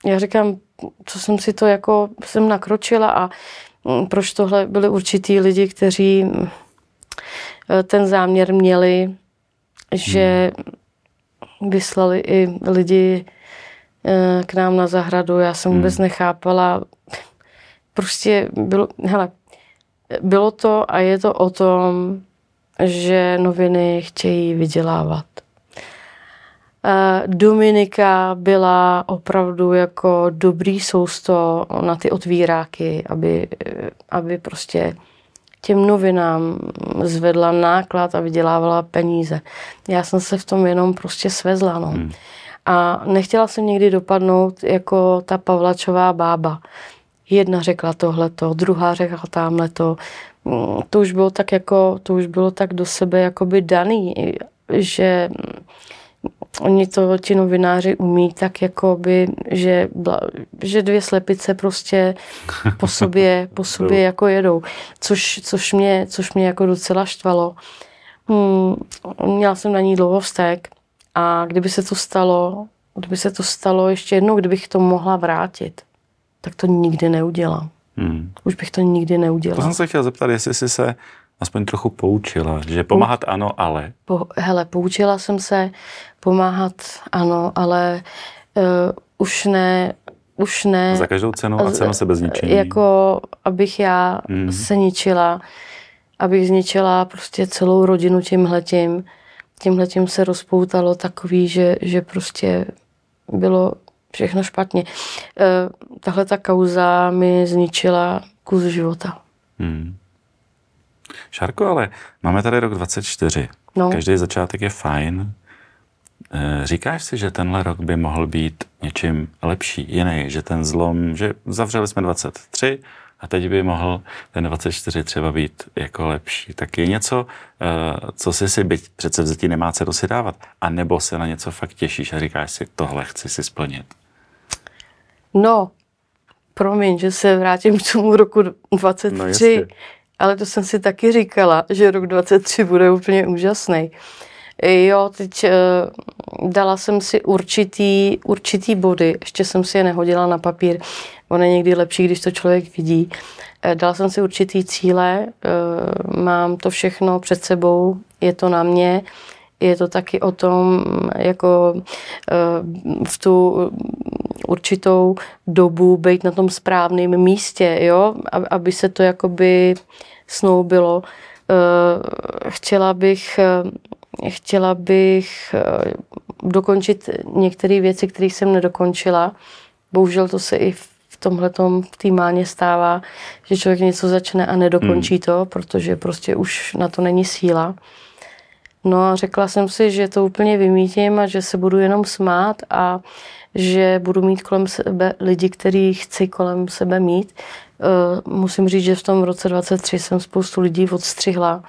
Speaker 2: Já říkám, co jsem si to jako, jsem nakročila a hm, proč tohle byli určitý lidi, kteří eh, ten záměr měli, že hmm. vyslali i lidi Eh, k nám na zahradu. Já jsem vůbec hmm. nechápala. Prostě bylo, hele, bylo to a je to o tom, že noviny chtějí vydělávat. Eh, Dominika byla opravdu jako dobrý sousto na ty otvíráky, aby, aby prostě těm novinám zvedla náklad a vydělávala peníze. Já jsem se v tom jenom prostě svezla. No. Hmm. A nechtěla jsem nikdy dopadnout jako ta Pavlačová bába. Jedna řekla tohleto, druhá řekla tamhleto. Mm, to už bylo tak jako, to už bylo tak do sebe jakoby daný, že oni to, ti novináři umí tak jakoby, že, že dvě slepice prostě po sobě, po [laughs] sobě jako jedou. Což, což, mě, což mě jako docela štvalo. Hmm, měla jsem na ní dlouho vztek a kdyby se to stalo, kdyby se to stalo ještě jednou, kdybych to mohla vrátit, tak to nikdy neudělám. Hmm. Už bych to nikdy neudělal.
Speaker 1: To jsem se chtěl zeptat, jestli jsi se aspoň trochu poučila, že pomáhat Pou... ano, ale.
Speaker 2: Po, hele, poučila jsem se pomáhat ano, ale uh, už ne, už ne.
Speaker 1: Za každou cenu a cenu sebezničení.
Speaker 2: Jako, abych já hmm. se ničila, abych zničila prostě celou rodinu tímhletím tímhle tím se rozpoutalo takový, že, že prostě bylo všechno špatně. E, tahle ta kauza mi zničila kus života. Hmm.
Speaker 1: Šárko, ale máme tady rok 24. No. Každý začátek je fajn. E, říkáš si, že tenhle rok by mohl být něčím lepší, jiný, že ten zlom, že zavřeli jsme 23, a teď by mohl ten 24 třeba být jako lepší. Tak je něco, eh, co si si byť přece vzetí nemá co si dávat, a nebo se na něco fakt těšíš a říkáš si, tohle chci si splnit.
Speaker 2: No, promiň, že se vrátím k tomu roku 23, no ale to jsem si taky říkala, že rok 23 bude úplně úžasný. Jo, teď uh, dala jsem si určitý, určitý body, ještě jsem si je nehodila na papír. Ono je někdy lepší, když to člověk vidí. Uh, dala jsem si určitý cíle, uh, mám to všechno před sebou, je to na mě. je to taky o tom, jako eh, v tu určitou dobu být na tom správném místě, jo, aby se to jakoby snoubilo. Eh, chtěla bych, eh, chtěla bych dokončit některé věci, které jsem nedokončila. Bohužel to se i v tomhle v té máně stává, že člověk něco začne a nedokončí hmm. to, protože prostě už na to není síla. No a řekla jsem si, že to úplně vymítím a že se budu jenom smát a že budu mít kolem sebe lidi, který chci kolem sebe mít. Uh, musím říct, že v tom roce 23 jsem spoustu lidí odstřihla,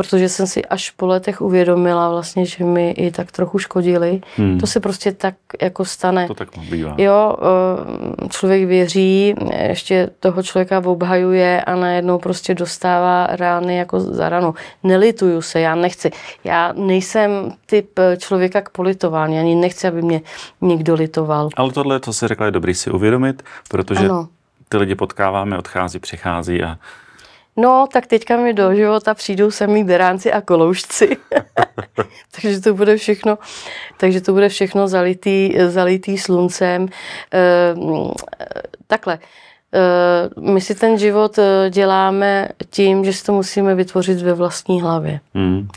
Speaker 2: protože jsem si až po letech uvědomila vlastně, že mi i tak trochu škodili. Hmm. To se prostě tak jako stane.
Speaker 1: To tak bývá.
Speaker 2: Jo, eh, člověk věří, ještě toho člověka obhajuje a najednou prostě dostává rány jako za ranu. Nelituju se, já nechci. Já nejsem typ člověka k politování, ani nechci, aby mě někdo litoval.
Speaker 1: Ale tohle, co si řekla, je dobrý si uvědomit, protože ano. ty lidi potkáváme, odchází, přichází a
Speaker 2: No, tak teďka mi do života přijdou samý beránci a koloušci. [laughs] takže to bude všechno, takže to bude všechno zalitý, zalitý sluncem. E, takhle. E, my si ten život eh, děláme tím, že si to musíme vytvořit ve vlastní hlavě. Hmm.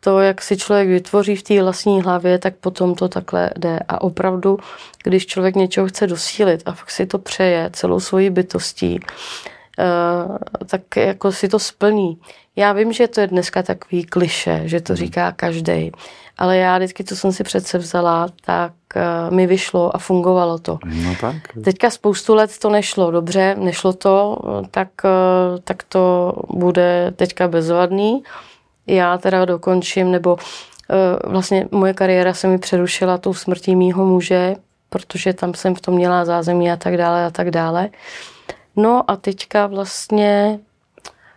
Speaker 2: To, jak si člověk vytvoří v té vlastní hlavě, tak potom to takhle jde. A opravdu, když člověk něčeho chce dosílit a fakt si to přeje celou svojí bytostí, tak jako si to splní. Já vím, že to je dneska takový kliše, že to mhm. říká každý, ale já vždycky, co jsem si přece vzala, tak uh, mi vyšlo a fungovalo to.
Speaker 1: No tak.
Speaker 2: Teďka spoustu let to nešlo dobře, nešlo to, tak, uh, tak to bude teďka bezvadný. Já teda dokončím, nebo uh, vlastně moje kariéra se mi přerušila tou smrtí mýho muže, protože tam jsem v tom měla zázemí a tak dále a tak dále. No a teďka vlastně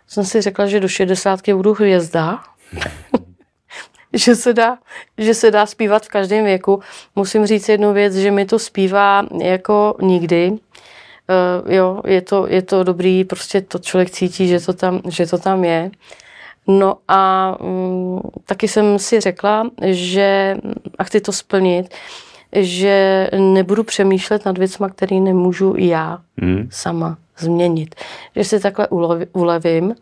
Speaker 2: jsem si řekla, že do 60 budu hvězda. [laughs] že, se dá, že se dá zpívat v každém věku. Musím říct jednu věc, že mi to zpívá jako nikdy. Uh, jo, je to, je to dobrý, prostě to člověk cítí, že to tam, že to tam je. No a um, taky jsem si řekla, že a chci to splnit, že nebudu přemýšlet nad věcmi, které nemůžu já hmm. sama změnit. Že si takhle ulevím.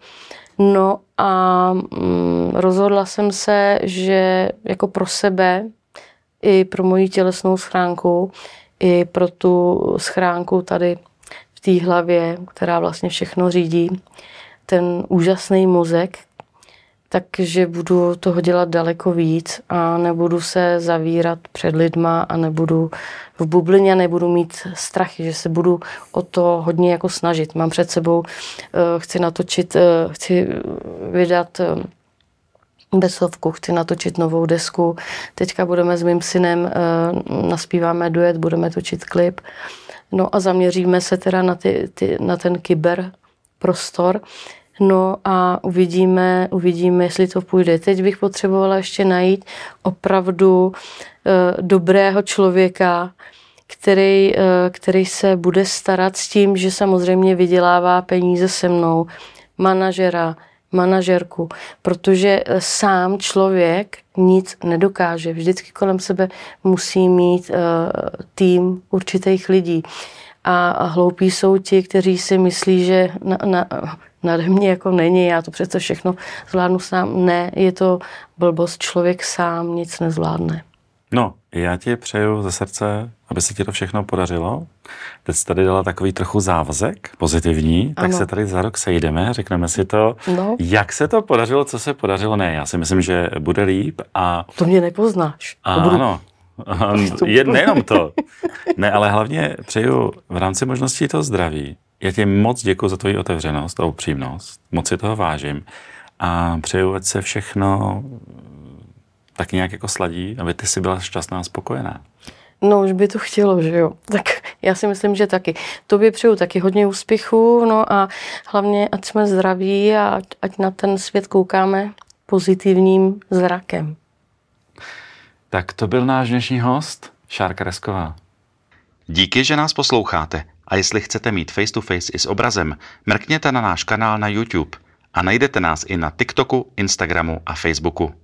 Speaker 2: No a mm, rozhodla jsem se, že jako pro sebe i pro moji tělesnou schránku, i pro tu schránku tady v té hlavě, která vlastně všechno řídí, ten úžasný mozek, takže budu toho dělat daleko víc a nebudu se zavírat před lidma a nebudu v bublině, nebudu mít strachy, že se budu o to hodně jako snažit. Mám před sebou, eh, chci natočit, eh, chci vydat eh, besovku, chci natočit novou desku. Teďka budeme s mým synem, naspíváme duet, budeme točit klip. No a zaměříme se teda na, ty, ty, na ten kyber prostor, No a uvidíme, uvidíme, jestli to půjde. Teď bych potřebovala ještě najít opravdu e, dobrého člověka, který, e, který se bude starat s tím, že samozřejmě vydělává peníze se mnou, manažera, manažerku, protože eh, sám člověk nic nedokáže. Vždycky kolem sebe musí mít uh, tým určitých lidí. A, a hloupí jsou ti, kteří si myslí, že na, na, nade mě jako není, já to přece všechno zvládnu sám. Ne, je to blbost, člověk sám nic nezvládne.
Speaker 1: No, já ti přeju ze srdce, aby se ti to všechno podařilo. Teď jsi tady dala takový trochu závazek, pozitivní, tak ano. se tady za rok sejdeme, řekneme si to, no. jak se to podařilo, co se podařilo. Ne, já si myslím, že bude líp a...
Speaker 2: To mě nepoznáš.
Speaker 1: A, budu... Ano, [laughs] je, nejenom to. Ne, ale hlavně přeju v rámci možností to zdraví, já ti moc děkuji za tvoji otevřenost a upřímnost. Moc si toho vážím. A přeju, ať se všechno tak nějak jako sladí, aby ty si byla šťastná a spokojená.
Speaker 2: No, už by to chtělo, že jo. [laughs] Tak já si myslím, že taky. Tobě přeju taky hodně úspěchů, no a hlavně, ať jsme zdraví a ať, ať na ten svět koukáme pozitivním zrakem.
Speaker 1: Tak to byl náš dnešní host, Šárka Resková. Díky, že nás posloucháte. A jestli chcete mít face to face i s obrazem, mrkněte na náš kanál na YouTube a najdete nás i na TikToku, Instagramu a Facebooku.